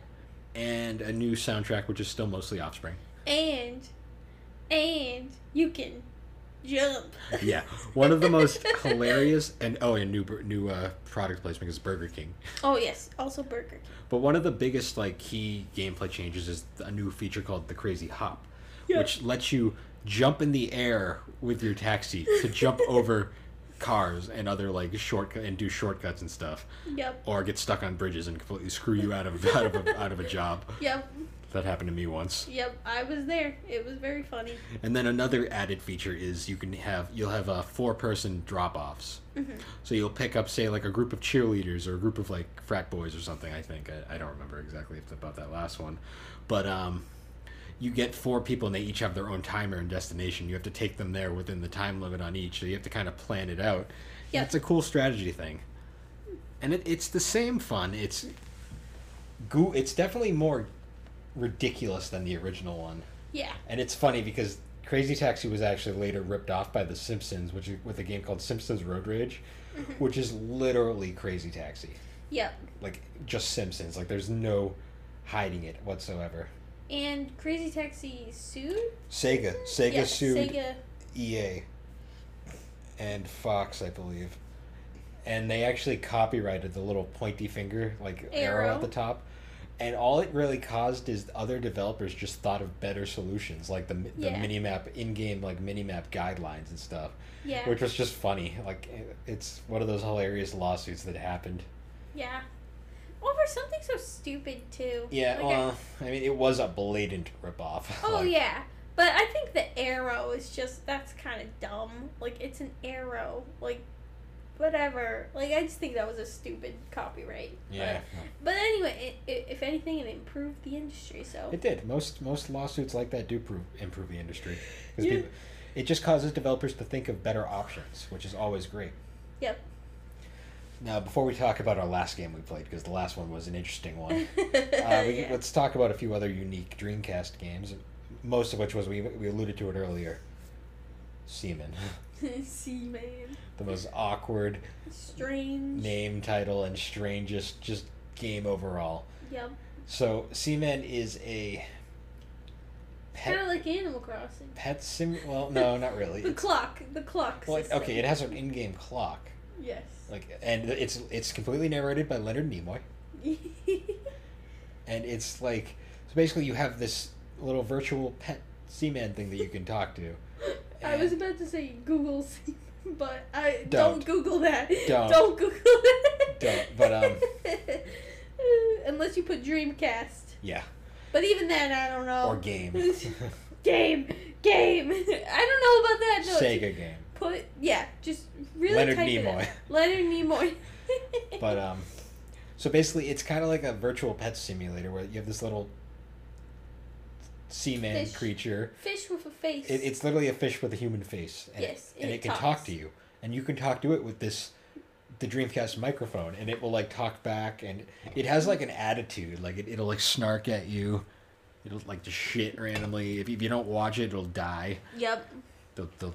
and a new soundtrack, which is still mostly Offspring. And and you can jump. [LAUGHS] Yeah, one of the most [LAUGHS] hilarious and oh, and new new uh, product placement is Burger King. Oh yes. Also Burger King. But one of the biggest like key gameplay changes is a new feature called the Crazy Hop, Yeah. which lets you jump in the air with your taxi to jump [LAUGHS] over cars and other like shortcut and do shortcuts and stuff, Yep. or get stuck on bridges and completely screw you out of [LAUGHS] out of a, out of a job. Yep. That happened to me once. Yep. I was there. It was very funny. And then another added feature is you can have you'll have a four person drop offs. Mhm. So you'll pick up say like a group of cheerleaders or a group of like frat boys or something. I think I, I don't remember exactly about that last one, but um, you get four people and they each have their own timer and destination. You have to take them there within the time limit on each. So you have to kind of plan it out. Yep. It's a cool strategy thing, and it, it's the same fun. It's goo. It's definitely more ridiculous than the original one. Yeah. And it's funny because Crazy Taxi was actually later ripped off by The Simpsons, which is, with a game called Simpsons Road Rage, mm-hmm. which is literally Crazy Taxi, Yep. like just Simpsons. Like there's no hiding it whatsoever. And Crazy Taxi sued. Sega, Sega Yes, sued Sega. EA and Fox, I believe, and they actually copyrighted the little pointy finger like arrow, Arrow. at the top. And all it really caused is other developers just thought of better solutions, like the the Yeah. minimap in-game like minimap guidelines and stuff, Yeah. which was just funny. Like it's one of those hilarious lawsuits that happened. Yeah. Over something so stupid too. Yeah, Like, well, I mean, it was a blatant ripoff. oh Like, yeah. But I think the arrow is just that's kind of dumb. Like it's an arrow. Like whatever. Like I just think that was a stupid copyright. Yeah, But, but anyway, it, it, if anything, it improved the industry. So it did. Most most lawsuits like that do prove, improve the industry. Yeah. it just causes developers to think of better options, which is always great. Yep. Now, before we talk about our last game we played, because the last one was an interesting one, [LAUGHS] uh, we, Yeah. let's talk about a few other unique Dreamcast games. Most of which was we we alluded to it earlier. Seaman, [LAUGHS] See, man. the most awkward Strange. name, title, and strangest just game overall. Yep. So, Seaman is a Kind pet of like Animal Crossing. pet sim. Well, [LAUGHS] no, not really. The It's, clock. The clock. well, okay, it has an in-game clock, Yes. Like, and it's it's completely narrated by Leonard Nimoy. [LAUGHS] and it's like so basically you have this little virtual pet seaman thing that you can talk to. I was about to say Google, but I Don't. don't, Google that. Don't. don't Google that. Don't, but, um, [LAUGHS] unless you put Dreamcast. yeah, But even then, I don't know. or game, [LAUGHS] game, game. I don't know about that. No, Sega game. Put yeah, just really Leonard type it Nimoy. [LAUGHS] Leonard Nimoy. [LAUGHS] But um, so basically it's kind of like a virtual pet simulator where you have this little seaman Fish. creature. fish with a face. It, it's literally a fish with a human face, and Yes, it, and and it, it can talk to you, and you can talk to it with this the Dreamcast microphone, and it will like talk back, and it has like an attitude, like it, it'll like snark at you, it'll like just shit randomly. If, if you don't watch it, it'll die. Yep. They'll they'll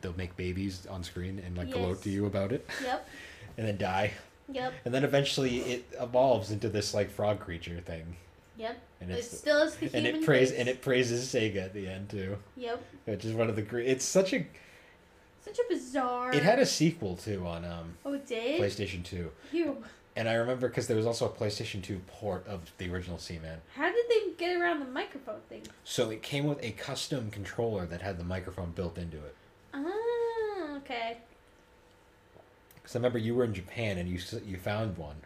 they'll make babies on screen and like gloat to you about it, Yep. [LAUGHS] and then die, Yep. and then eventually it evolves into this like frog creature thing, Yep. and It still has the and human it praise and it praises Sega at the end too, Yep. which is one of the great. It's such a Such a bizarre. It had a sequel too on um, Oh, it did. PlayStation 2. Ew. And I remember because there was also a PlayStation 2 port of the original Seaman. How did they get around the microphone thing? So it came with a custom controller that had the microphone built into it. Okay. Because I remember you were in Japan and you you found one.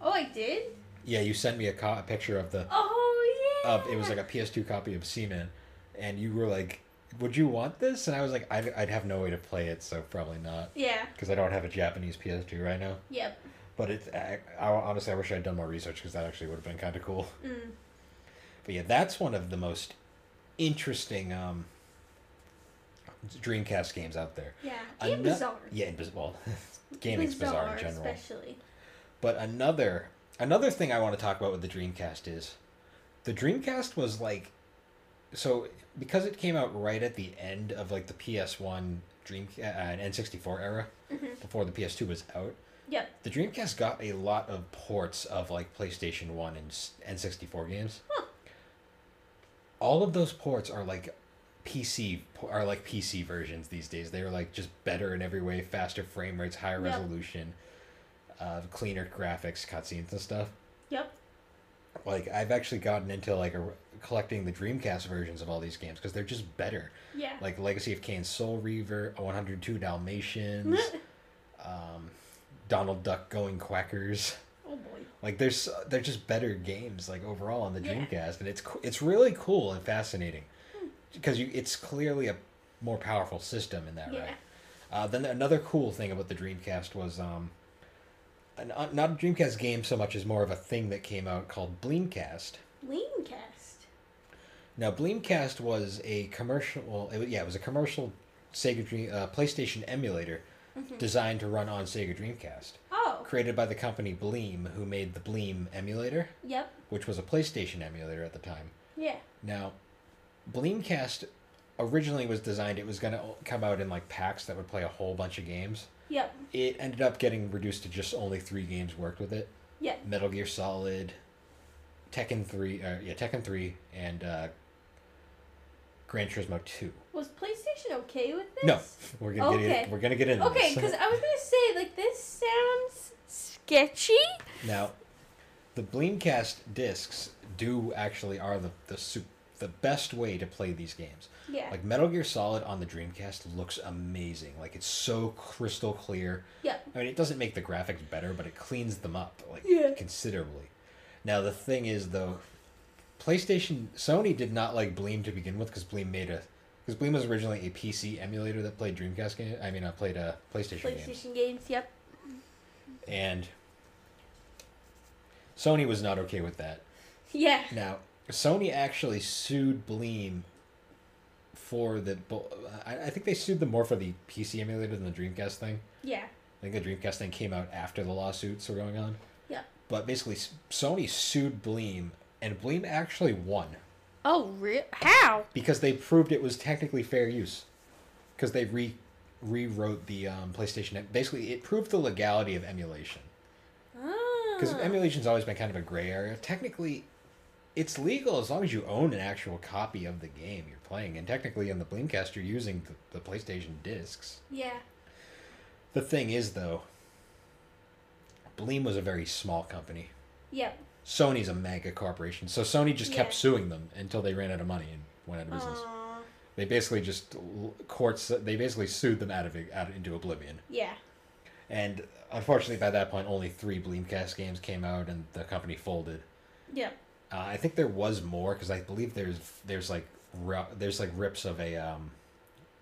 Oh, I did. Yeah, you sent me a, co- a picture of the Oh yeah. of it was like a PS2 copy of Seaman, and you were like, "Would you want this?" And I was like, "I'd, I'd have no way to play it, so probably not, Yeah. because I don't have a Japanese PS2 right now." Yep. But it's I, I, honestly, I wish I'd done more research because that actually would have been kind of cool. Mm. But yeah, that's one of the most interesting um, Dreamcast games out there. Yeah. Ano- And bizarre. Yeah, and biz- well, [LAUGHS] gaming's bizarre, in general. especially. But another another thing I want to talk about with the Dreamcast is the Dreamcast was like so because it came out right at the end of like the PS1 Dream uh, and N64 era Mhm. before the PS2 was out. Yep. The Dreamcast got a lot of ports of like PlayStation 1 and s- N64 games. Huh. All of those ports are like PC are like PC versions these days. They're like just better in every way, faster frame rates, higher Yep. resolution, uh, cleaner graphics, cutscenes and stuff. Yep. Like I've actually gotten into like a, collecting the Dreamcast versions of all these games because they're just better. Yeah. Like Legacy of Kain, Soul Reaver, 102 Dalmatians, [LAUGHS] um, Donald Duck Going Quackers. oh boy. Like there's they're just better games like overall on the Yeah. Dreamcast, and it's it's really cool and fascinating because you it's clearly a more powerful system in that Yeah. way. Uh, then another cool thing about the Dreamcast was um, an, uh, not a Dreamcast game so much as more of a thing that came out called Bleemcast. Leancast. Now Bleemcast was a commercial. Well, it, yeah, it was a commercial Sega Dream uh, PlayStation emulator Mhm. designed to run on Sega Dreamcast, Oh. created by the company Bleem, who made the Bleem emulator, Yep. which was a PlayStation emulator at the time. Yeah. Now, Bleemcast originally was designed. It was going to come out in like packs that would play a whole bunch of games. Yep. It ended up getting reduced to just only three games worked with it. Yep. Metal Gear Solid, Tekken three, uh, yeah, Tekken three, and uh, Gran Turismo two. Was PlayStation okay with this? No, we're gonna get Okay. in, we're gonna get into Okay, because I was gonna [LAUGHS] say like this sounds sketchy. now, the Bleemcast discs do actually are the the su- the best way to play these games. Yeah. Like Metal Gear Solid on the Dreamcast looks amazing. Like it's so crystal clear. yeah. I mean, it doesn't make the graphics better, but it cleans them up like Yeah. considerably. Now the thing is though, PlayStation Sony did not like Bleem to begin with because Bleem made a because Bleem was originally a PC emulator that played Dreamcast games. I mean, I played uh, PlayStation, games, PlayStation games. Yep. and Sony was not okay with that. Yeah. Now, Sony actually sued Bleem for the. I, I think they sued them more for the PC emulator than the Dreamcast thing. Yeah. I think the Dreamcast thing came out after the lawsuits were going on. Yeah. But basically, Sony sued Bleem, and Bleem actually won Oh, real? How? because they proved it was technically fair use. Because they re rewrote the um, PlayStation. Basically, it proved the legality of emulation. Ah. Because emulation's always been kind of a gray area. Technically, it's legal as long as you own an actual copy of the game you're playing. And technically, on the Bleemcast, you're using the, the PlayStation discs. Yeah. The thing is, though, Bleem was a very small company. Yep. Sony's a mega corporation, so Sony just kept Yeah. suing them until they ran out of money and went out of business. Aw. They basically just courts. They basically sued them out of out into oblivion. Yeah. And unfortunately, by that point, only three Bleemcast games came out, and the company folded. Yep. Uh, I think there was more because I believe there's there's like there's like rips of a um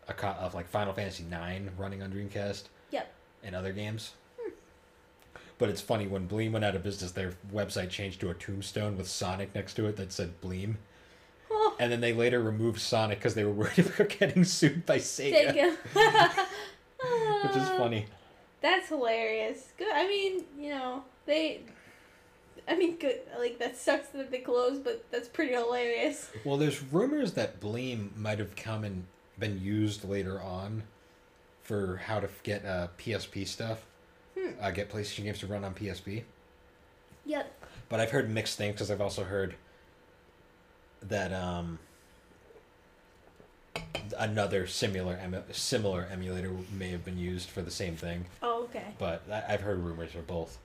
a co- of like Final Fantasy Nine running on Dreamcast. Yep. And other games. But it's funny when Bleem went out of business, their website changed to a tombstone with Sonic next to it that said Bleem, Oh, and then they later removed Sonic because they were worried [LAUGHS] about getting sued by Sega, Sega. [LAUGHS] [LAUGHS] which is funny. That's hilarious. Good. I mean, you know, they. I mean, good. Like that sucks that they closed, but that's pretty hilarious. Well, there's rumors that Bleem might have come and been used later on for how to get uh, PSP stuff, Hmm. uh, get PlayStation games to run on PSP. Yep. But I've heard mixed things because I've also heard that um, another similar emu- similar emulator may have been used for the same thing. Oh, okay. But I- I've heard rumors for both.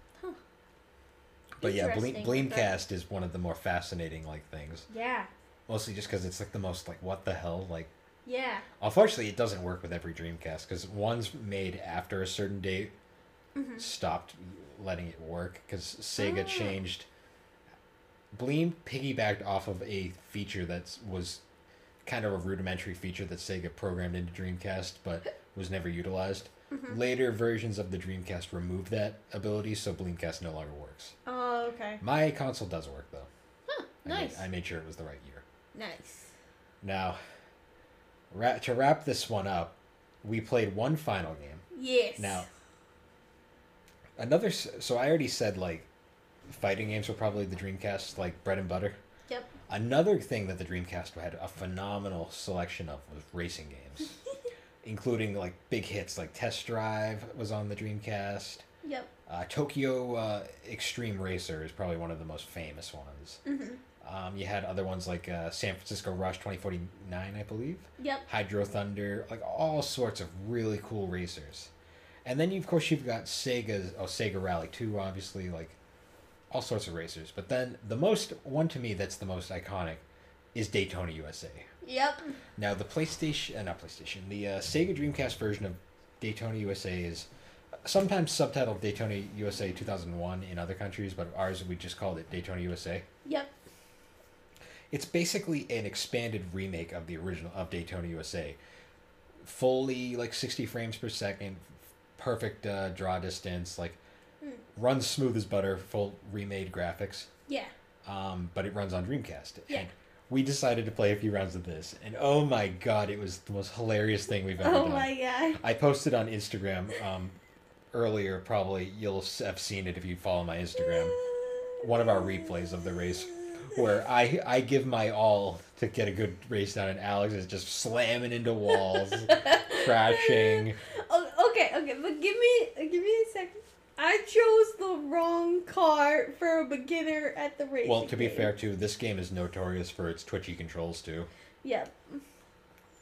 But yeah, Ble-. Bleemcast is one of the more fascinating like things. Yeah. Mostly just because it's like the most like what the hell like. Yeah. Unfortunately, it doesn't work with every Dreamcast because one's made after a certain date Mhm. stopped letting it work because Sega Ah. changed. Bleem piggybacked off of a feature that was kind of a rudimentary feature that Sega programmed into Dreamcast, but was never utilized. Mhm. Later versions of the Dreamcast removed that ability, so Bleemcast no longer works. Oh, okay. My console does work though. Huh. I made- Nice. I made sure it was the right year. Nice. Now, ra- to wrap this one up, we played one final game. Yes. Now, another. So I already said like, fighting games were probably the Dreamcast like bread and butter. Yep. Another thing that the Dreamcast had a phenomenal selection of was racing games, [LAUGHS] including like big hits like Test Drive was on the Dreamcast. Yep. Uh, Tokyo uh, Xtreme Racer is probably one of the most famous ones. Mhm. Um, you had other ones like uh, San Francisco Rush 2049, I believe. Yep. Hydro Thunder, like all sorts of really cool racers. And then you, of course you've got Sega's oh Sega Rally 2 obviously like all sorts of racers. But then the most one to me that's the most iconic is Daytona USA. Yep. Now the PlayStation, uh, not PlayStation, the uh, Sega Dreamcast version of Daytona USA is sometimes subtitled Daytona USA 2001 in other countries, but ours we just called it Daytona USA. Yep. It's basically an expanded remake of the original of Daytona USA. Fully like 60 frames per second, perfect uh, draw distance, like Mm. runs smooth as butter, full remade graphics. Yeah. Um, but it runs on Dreamcast. Yeah. And we decided to play a few rounds of this, and oh my god, it was the most hilarious thing we've ever Oh done. my god. I posted on Instagram um, earlier. Probably you'll have seen it if you follow my Instagram. One of our replays of the race, where I I give my all to get a good race down, and Alex is just slamming into walls, [LAUGHS] crashing. Oh, okay, okay, but give me give me a second. I chose the wrong car for a beginner at the race. Well, to be fair, too, this game is notorious for its twitchy controls too. Yep.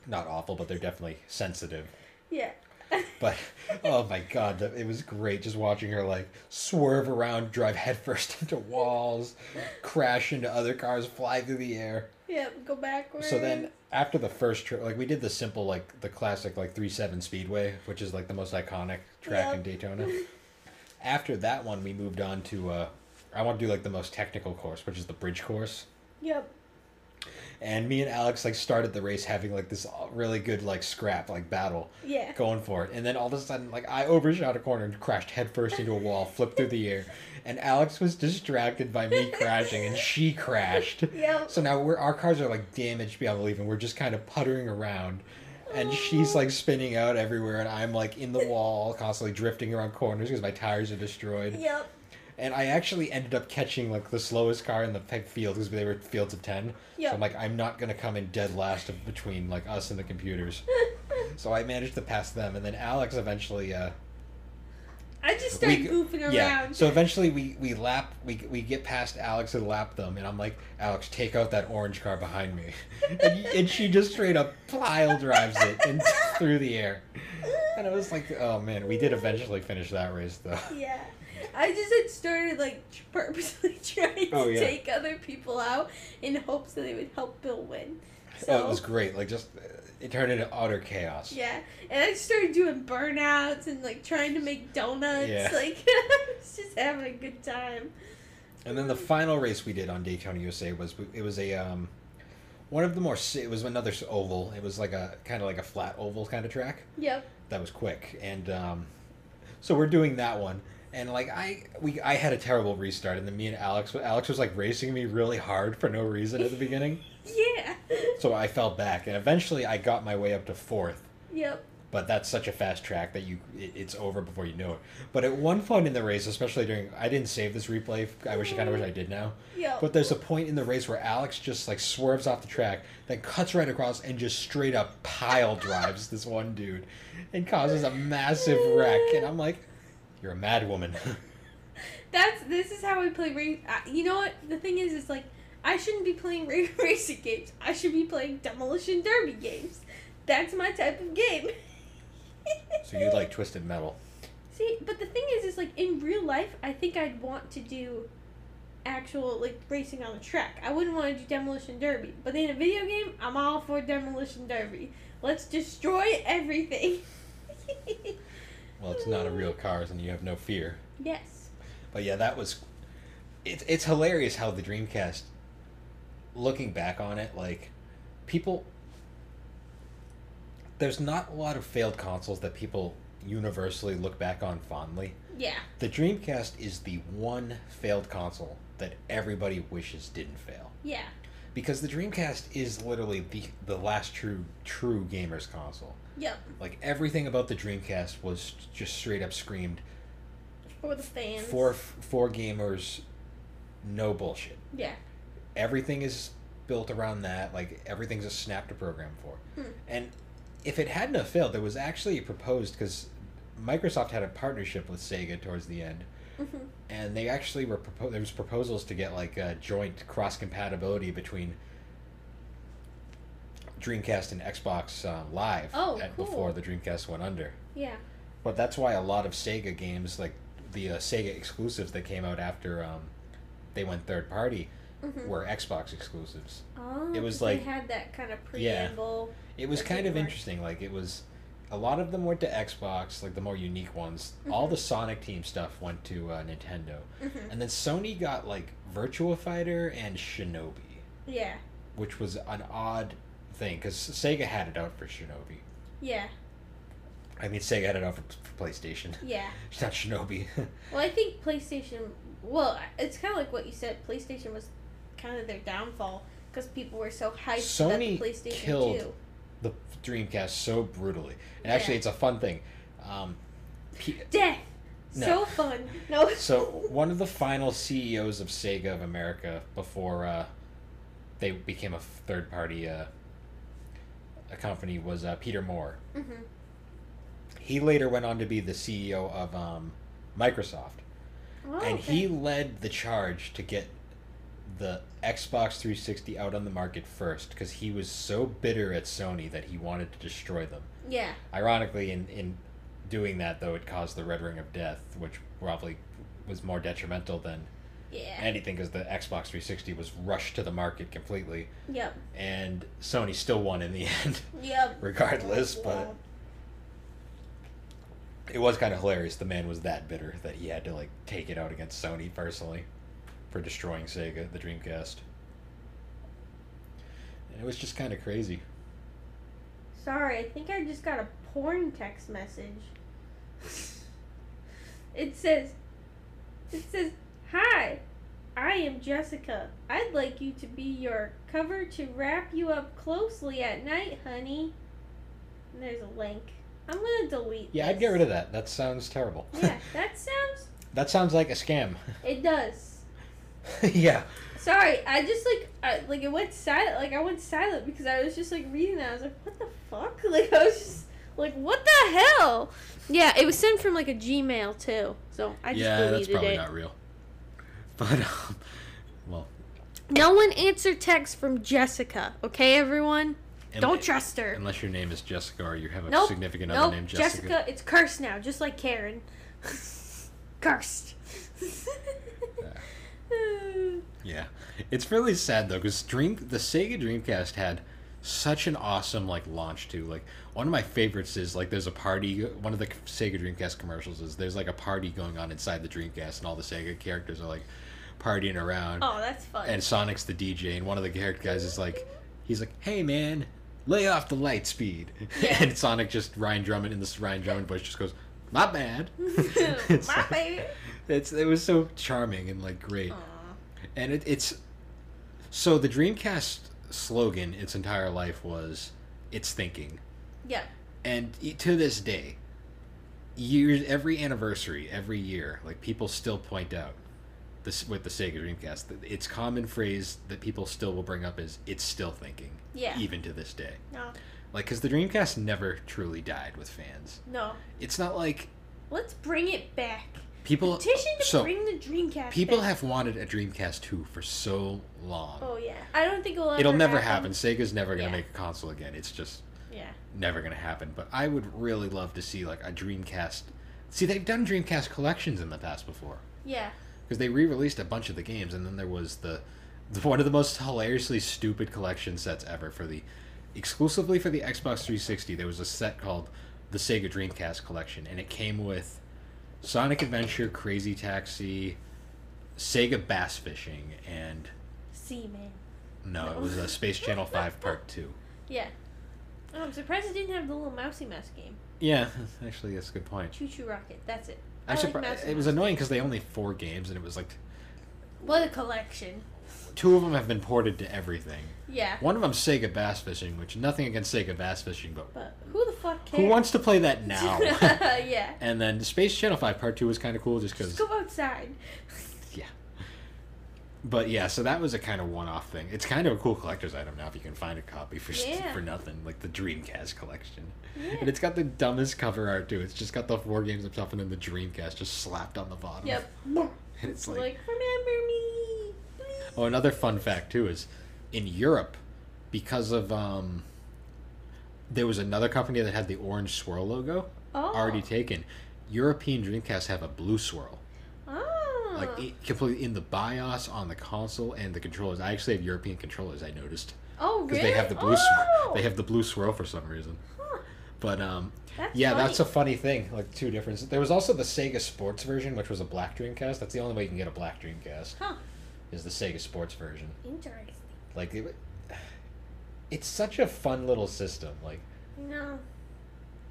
Not awful, but they're definitely sensitive. Yeah. [LAUGHS] But oh my god, it was great just watching her like swerve around, drive headfirst [LAUGHS] into walls, crash into other cars, fly through the air. Yep. Go backwards. So then after the first trip, like we did the simple like the classic like three seven speedway, which is like the most iconic track in Daytona. [LAUGHS] After that one, we moved on to uh, I want to do like the most technical course, which is the bridge course. Yep. And me and Alex like started the race having like this uh, really good like scrap like battle Yeah. going for it, and then all of a sudden like I overshot a corner and crashed headfirst into a wall, [LAUGHS] flipped through the air, and Alex was distracted by me crashing, and she crashed. [LAUGHS] Yep. So now we're our cars are like damaged beyond belief, and we're just kind of puttering around. And she's like spinning out everywhere, and I'm like in the [LAUGHS] wall, constantly drifting around corners because my tires are destroyed. Yep. And I actually ended up catching like the slowest car in the field because they were fields of ten. Yep. So I'm like, I'm not gonna come in dead last of between like us and the computers. [LAUGHS] so I managed to pass them, and then Alex eventually. uh I just started we- goofing around. yeah. So eventually we we lap we we get past Alex and lap them, and I'm like, Alex, take out that orange car behind me, [LAUGHS] and, and she just straight up pile drives it and [LAUGHS] through the air, and I was like, oh man, we did eventually finish that race though. [LAUGHS] Yeah. I just had started like purposely trying oh, to Oh, yeah. take other people out in hopes that they would help Bill win. So Oh, it was great. Like just it turned into utter chaos. yeah, and I started doing burnouts and like trying to make donuts. Yeah. [LAUGHS] Like [LAUGHS] I was just having a good time. And then the final race we did on Daytona USA was it was a um one of the more it was another oval. It was like a kind of like a flat oval kind of track. Yep. that was quick and um, so we're doing that one and like i we i had a terrible restart and then me and alex alex was like racing me really hard for no reason at the beginning [LAUGHS] Yeah. [LAUGHS] so i fell back and eventually i got my way up to fourth Yep. but that's such a fast track that you it, it's over before you know it but at one point in the race especially during i didn't save this replay i wish i kind of wish i did now Yep. but there's a point in the race where alex just like swerves off the track then cuts right across and just straight up pile [LAUGHS] drives this one dude and causes a massive wreck and i'm like you're a mad woman [LAUGHS] That's this is how I play race. You know what? The thing is, is like I shouldn't be playing [LAUGHS] racing games. I should be playing demolition derby games. That's my type of game. so you like twisted metal [LAUGHS] See, but the thing is, is like in real life, I think I'd want to do actual like racing on a track. I wouldn't want to do demolition derby. But in a video game, I'm all for demolition derby. Let's destroy everything. [LAUGHS] well, it's not a real cars, and you have no fear. Yes. But yeah, that was. It's it's hilarious how the Dreamcast. Looking back on it, like, people. There's not a lot of failed consoles that people universally look back on fondly. Yeah. The Dreamcast is the one failed console that everybody wishes didn't fail. Yeah. Because the Dreamcast is literally the the last true true gamers console. Yep. Like everything about the Dreamcast was just straight up screamed For the fans. for for gamers no bullshit. Yeah. Everything is built around that, like everything's a snap to program for. Hmm. And if it hadn't have failed, there was actually proposed cuz Microsoft had a partnership with Sega towards the end hmm and they actually were propo- there was proposals to get like a joint cross compatibility between Dreamcast and Xbox uh, Live Oh, at, cool. before the Dreamcast went under. Yeah. But that's why a lot of Sega games, like the uh, Sega exclusives that came out after um, they went third party, hmm were Xbox exclusives. Oh, It was like- they had that kind of preamble. Yeah. It was kind of interesting. Like it was, a lot of them went to Xbox, like the more unique ones. All Mhm. the Sonic Team stuff went to uh, Nintendo, hmm and then Sony got like Virtua Fighter and Shinobi. Yeah. which was an odd thing because Sega had it out for Shinobi. Yeah. I mean, Sega had it out for, for PlayStation. Yeah. [LAUGHS] It's not Shinobi. [LAUGHS] Well, I think PlayStation. Well, it's kind of like what you said. PlayStation was kind of their downfall because people were so hyped Sony that the PlayStation killed- 2. the Dreamcast so brutally, and actually, it's a fun thing. Um, P- Death. No. So fun. No. [LAUGHS] so one of the final CEOs of Sega of America before uh, they became a third party uh, a company was uh, Peter Moore. hmm He later went on to be the CEO of um, Microsoft. Oh, and okay. he led the charge to get the Xbox 360 out on the market first because he was so bitter at Sony that he wanted to destroy them. Yeah. Ironically, in, in doing that, though, it caused the Red Ring of Death, which probably was more detrimental than Yeah. anything because the Xbox 360 was rushed to the market completely, Yep. and Sony still won in the [LAUGHS] end, Yep. regardless. But it was kind of hilarious. The man was that bitter that he had to like take it out against Sony personally for destroying Sega, the Dreamcast. And it was just kind of crazy. Sorry, I think I just got a porn text message. It says, it says, Hi, I am Jessica. I'd like you to be your cover to wrap you up closely at night, honey. And there's a link. I'm gonna delete. Yeah, I'd get rid of that. That sounds terrible. Yeah, [LAUGHS] that sounds. that sounds like a scam. It does. [LAUGHS] yeah. Sorry, I just like, I, like it went silent. Like I went silent because I was just like reading that. I was like, what the fuck? [LAUGHS] Like I was just like, what the hell? Yeah, it was sent from like a Gmail too. So I just yeah, that's probably it. not real. [LAUGHS] But um, well, No one answered text from Jessica. Okay, everyone. Don't trust her. unless your name is Jessica or you have a Nope. significant Nope. other named Jessica. Jessica, it's cursed now, just like Karen. cursed. Yeah, it's really sad though because Dream the Sega Dreamcast had such an awesome like launch too. Like one of my favorites is like there's a party. One of the Sega Dreamcast commercials is there's like a party going on inside the Dreamcast and all the Sega characters are like partying around. oh, that's fun. And Sonic's the DJ and one of the character guys is like, he's like, hey man, lay off the light speed. Yeah. [LAUGHS] and Sonic just Ryan Drummond in this Ryan Drummond voice just goes, not bad. [LAUGHS] My [LAUGHS] like- baby. It's it was so charming and like great Aw. and it, it's so the dreamcast slogan its entire life was it's thinking Yeah. and to this day years every anniversary every year like people still point out this with the sega dreamcast that its common phrase that people still will bring up is it's still thinking Yeah. even to this day No. like because the dreamcast never truly died with fans No. it's not like Let's bring it back. People Petition to so bring the Dreamcast. people back. have wanted a dreamcast 2 for so long Oh yeah. I don't think it'll ever It'll never happen. Sega's never gonna Yeah. make a console again. It's just Yeah. never gonna happen. But I would really love to see like a Dreamcast. See, they've done Dreamcast collections in the past before Yeah. because they re-released a bunch of the games, and then there was the, the one of the most hilariously stupid collection sets ever for the exclusively for the Xbox 360. There was a set called the Sega Dreamcast collection, and it came with Sonic Adventure, Crazy Taxi, Sega Bass Fishing, and See, man. no, it was a Space Channel Five Part [LAUGHS] Two. Yeah. Oh, I'm surprised it didn't have the little mousy mouse game. Yeah, [LAUGHS] actually, that's a good point. ChuChu Rocket. That's it. I I'm like surprised. It was annoying because they only four games, and it was like What a collection. Two of them have been ported to everything. Yeah. One of them's Sega Bass Fishing, which nothing against Sega Bass Fishing, but But who the fuck cares? who wants to play that [LAUGHS] now? yeah. [LAUGHS] and then Space Channel Five Part Two was kind of cool, just because. go outside. [LAUGHS] Yeah. But yeah, so that was a kind of one-off thing. It's kind of a cool collector's item now if you can find a copy for Yeah. for nothing, like the Dreamcast collection. Yeah. And it's got the dumbest cover art too. It's just got the four games top and then the Dreamcast just slapped on the bottom. Yep. And it's It's like, like, remember me. Please." oh, another fun fact too is in Europe, because of um, there was another company that had the orange swirl logo Oh. already taken. European Dreamcast have a blue swirl. Oh. like completely in the BIOS on the console and the controllers. I actually have European controllers. I noticed oh, because really? they have the blue. Oh. Sw- they have the blue swirl for some reason. Huh. But um, That's yeah, funny. that's a funny thing. Like two differences. There was also the Sega Sports version, which was a black Dreamcast. That's the only way you can get a black Dreamcast. Huh. Is the Sega Sports version. Interesting. Like it, it's such a fun little system. Like No.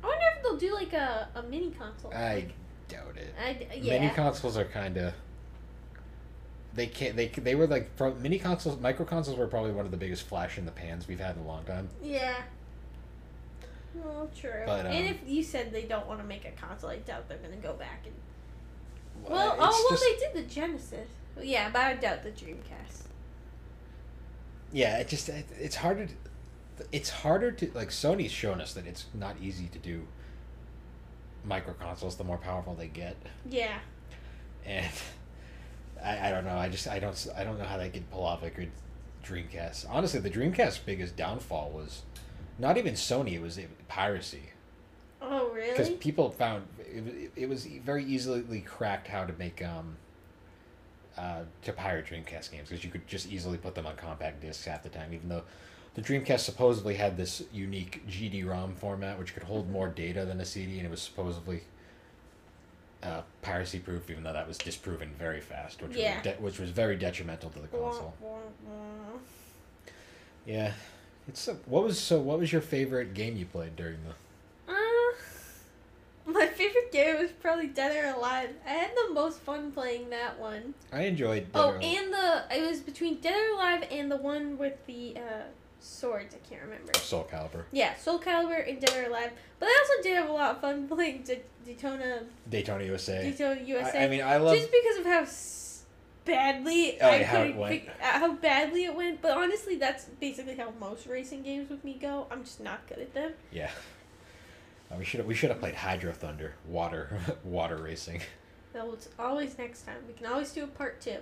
I wonder if they'll do like a, a mini console. I Like, doubt it. I, yeah. Mini consoles are kind of. They can't. They they were like pro, mini consoles. Micro consoles were probably one of the biggest flash in the pans we've had in a long time. Yeah. Well, true. But, and um, if you said they don't want to make a console, I doubt they're gonna go back and. Well, Well, oh well, just- they did the Genesis. Yeah, but I doubt the Dreamcast. Yeah, it just it, it's harder. To, it's harder to like Sony's shown us that it's not easy to do. Micro consoles, the more powerful they get, Yeah. and I, I don't know. I just I don't I don't know how they could pull off a good Dreamcast. Honestly, the Dreamcast's biggest downfall was not even Sony. It was piracy. Oh really? because people found it, it was very easily cracked how to make um uh, to pirate Dreamcast games because you could just easily put them on compact discs half the time, even though the Dreamcast supposedly had this unique GD-ROM format which could hold more data than a CD, and it was supposedly uh, piracy proof, even though that was disproven very fast, which Yeah. was de- which was very detrimental to the console. Yeah, it's what was so what was your favorite game you played during the game was probably Dead or Alive. I had the most fun playing that one. I enjoyed. Dead Oh, or Alive. and the it was between Dead or Alive and the one with the uh, swords. I can't remember. Soul Calibur, Yeah, Soul Calibur and Dead or Alive. But I also did have a lot of fun [LAUGHS] playing D- Daytona, Daytona USA. Daytona USA. I, I mean, I love. just because of how s- badly Oh, I yeah, how it went. pick, uh, how badly it went. But honestly, that's basically how most racing games with me go. I'm just not good at them. Yeah. Uh, we should we should have played Hydro Thunder, water [LAUGHS] water racing, That was always next time. We can always do a part two.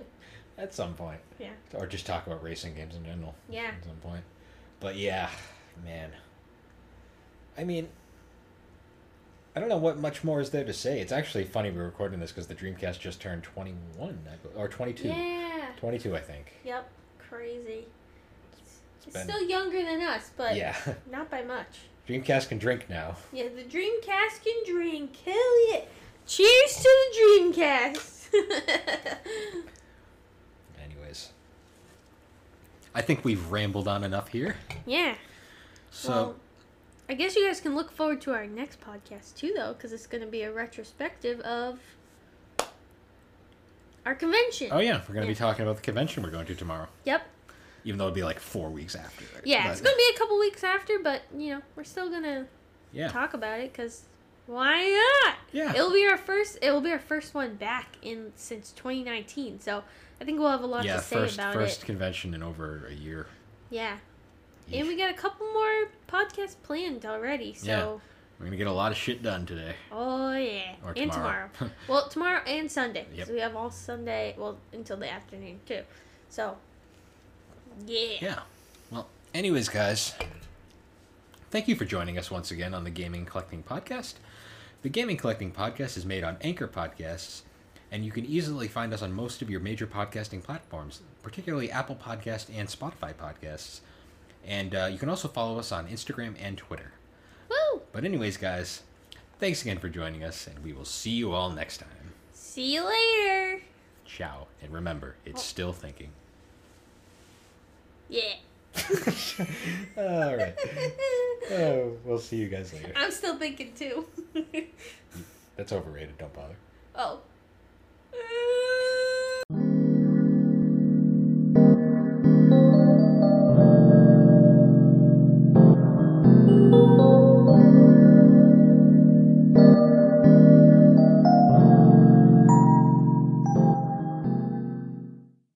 at some point. Yeah. Or just talk about racing games in general Yeah. at some point. But yeah, man. I mean, I don't know what much more is there to say. It's actually funny we're recording this because the Dreamcast just turned twenty one or twenty two. Yeah. Twenty two, I think. Yep. Crazy. It's, been- still younger than us, but yeah, [LAUGHS] not by much. Dreamcast can drink now. Yeah, the Dreamcast can drink. Hell yeah. Cheers to the Dreamcast. [LAUGHS] Anyways, I think we've rambled on enough here. yeah. So. well, I guess you guys can look forward to our next podcast too, though, because it's going to be a retrospective of our convention. Oh yeah, we're gonna be talking about the convention we're going to tomorrow. Yep. Even though it'd be like four weeks after. Right? Yeah, But- it's going to be a couple weeks after, but you know we're still going to yeah, talk about it because why not? yeah. It'll be our first. It will be our first one back in since 2019. So I think we'll have a lot yeah, to say first about first it. convention in over a year. Yeah, Yeesh. and we got a couple more podcasts planned already. So Yeah. We're gonna get a lot of shit done today. oh yeah, Or and tomorrow. tomorrow. [LAUGHS] well, tomorrow and Sunday. Yep. So we have all Sunday. Well, until the afternoon too. So yeah. yeah. Well, anyways, guys, thank you for joining us once again on the Gaming Collecting Podcast. The Gaming Collecting Podcast is made on Anchor Podcasts, and you can easily find us on most of your major podcasting platforms, particularly Apple Podcast and Spotify Podcasts. And uh, you can also follow us on Instagram and Twitter. Woo! But anyways, guys, Thanks again for joining us, and we will see you all next time. See you later. Ciao. And remember, it's still thinking. Yeah. [LAUGHS] All right. Oh, we'll see you guys later. I'm still thinking too. [LAUGHS] That's overrated. Don't bother. Oh.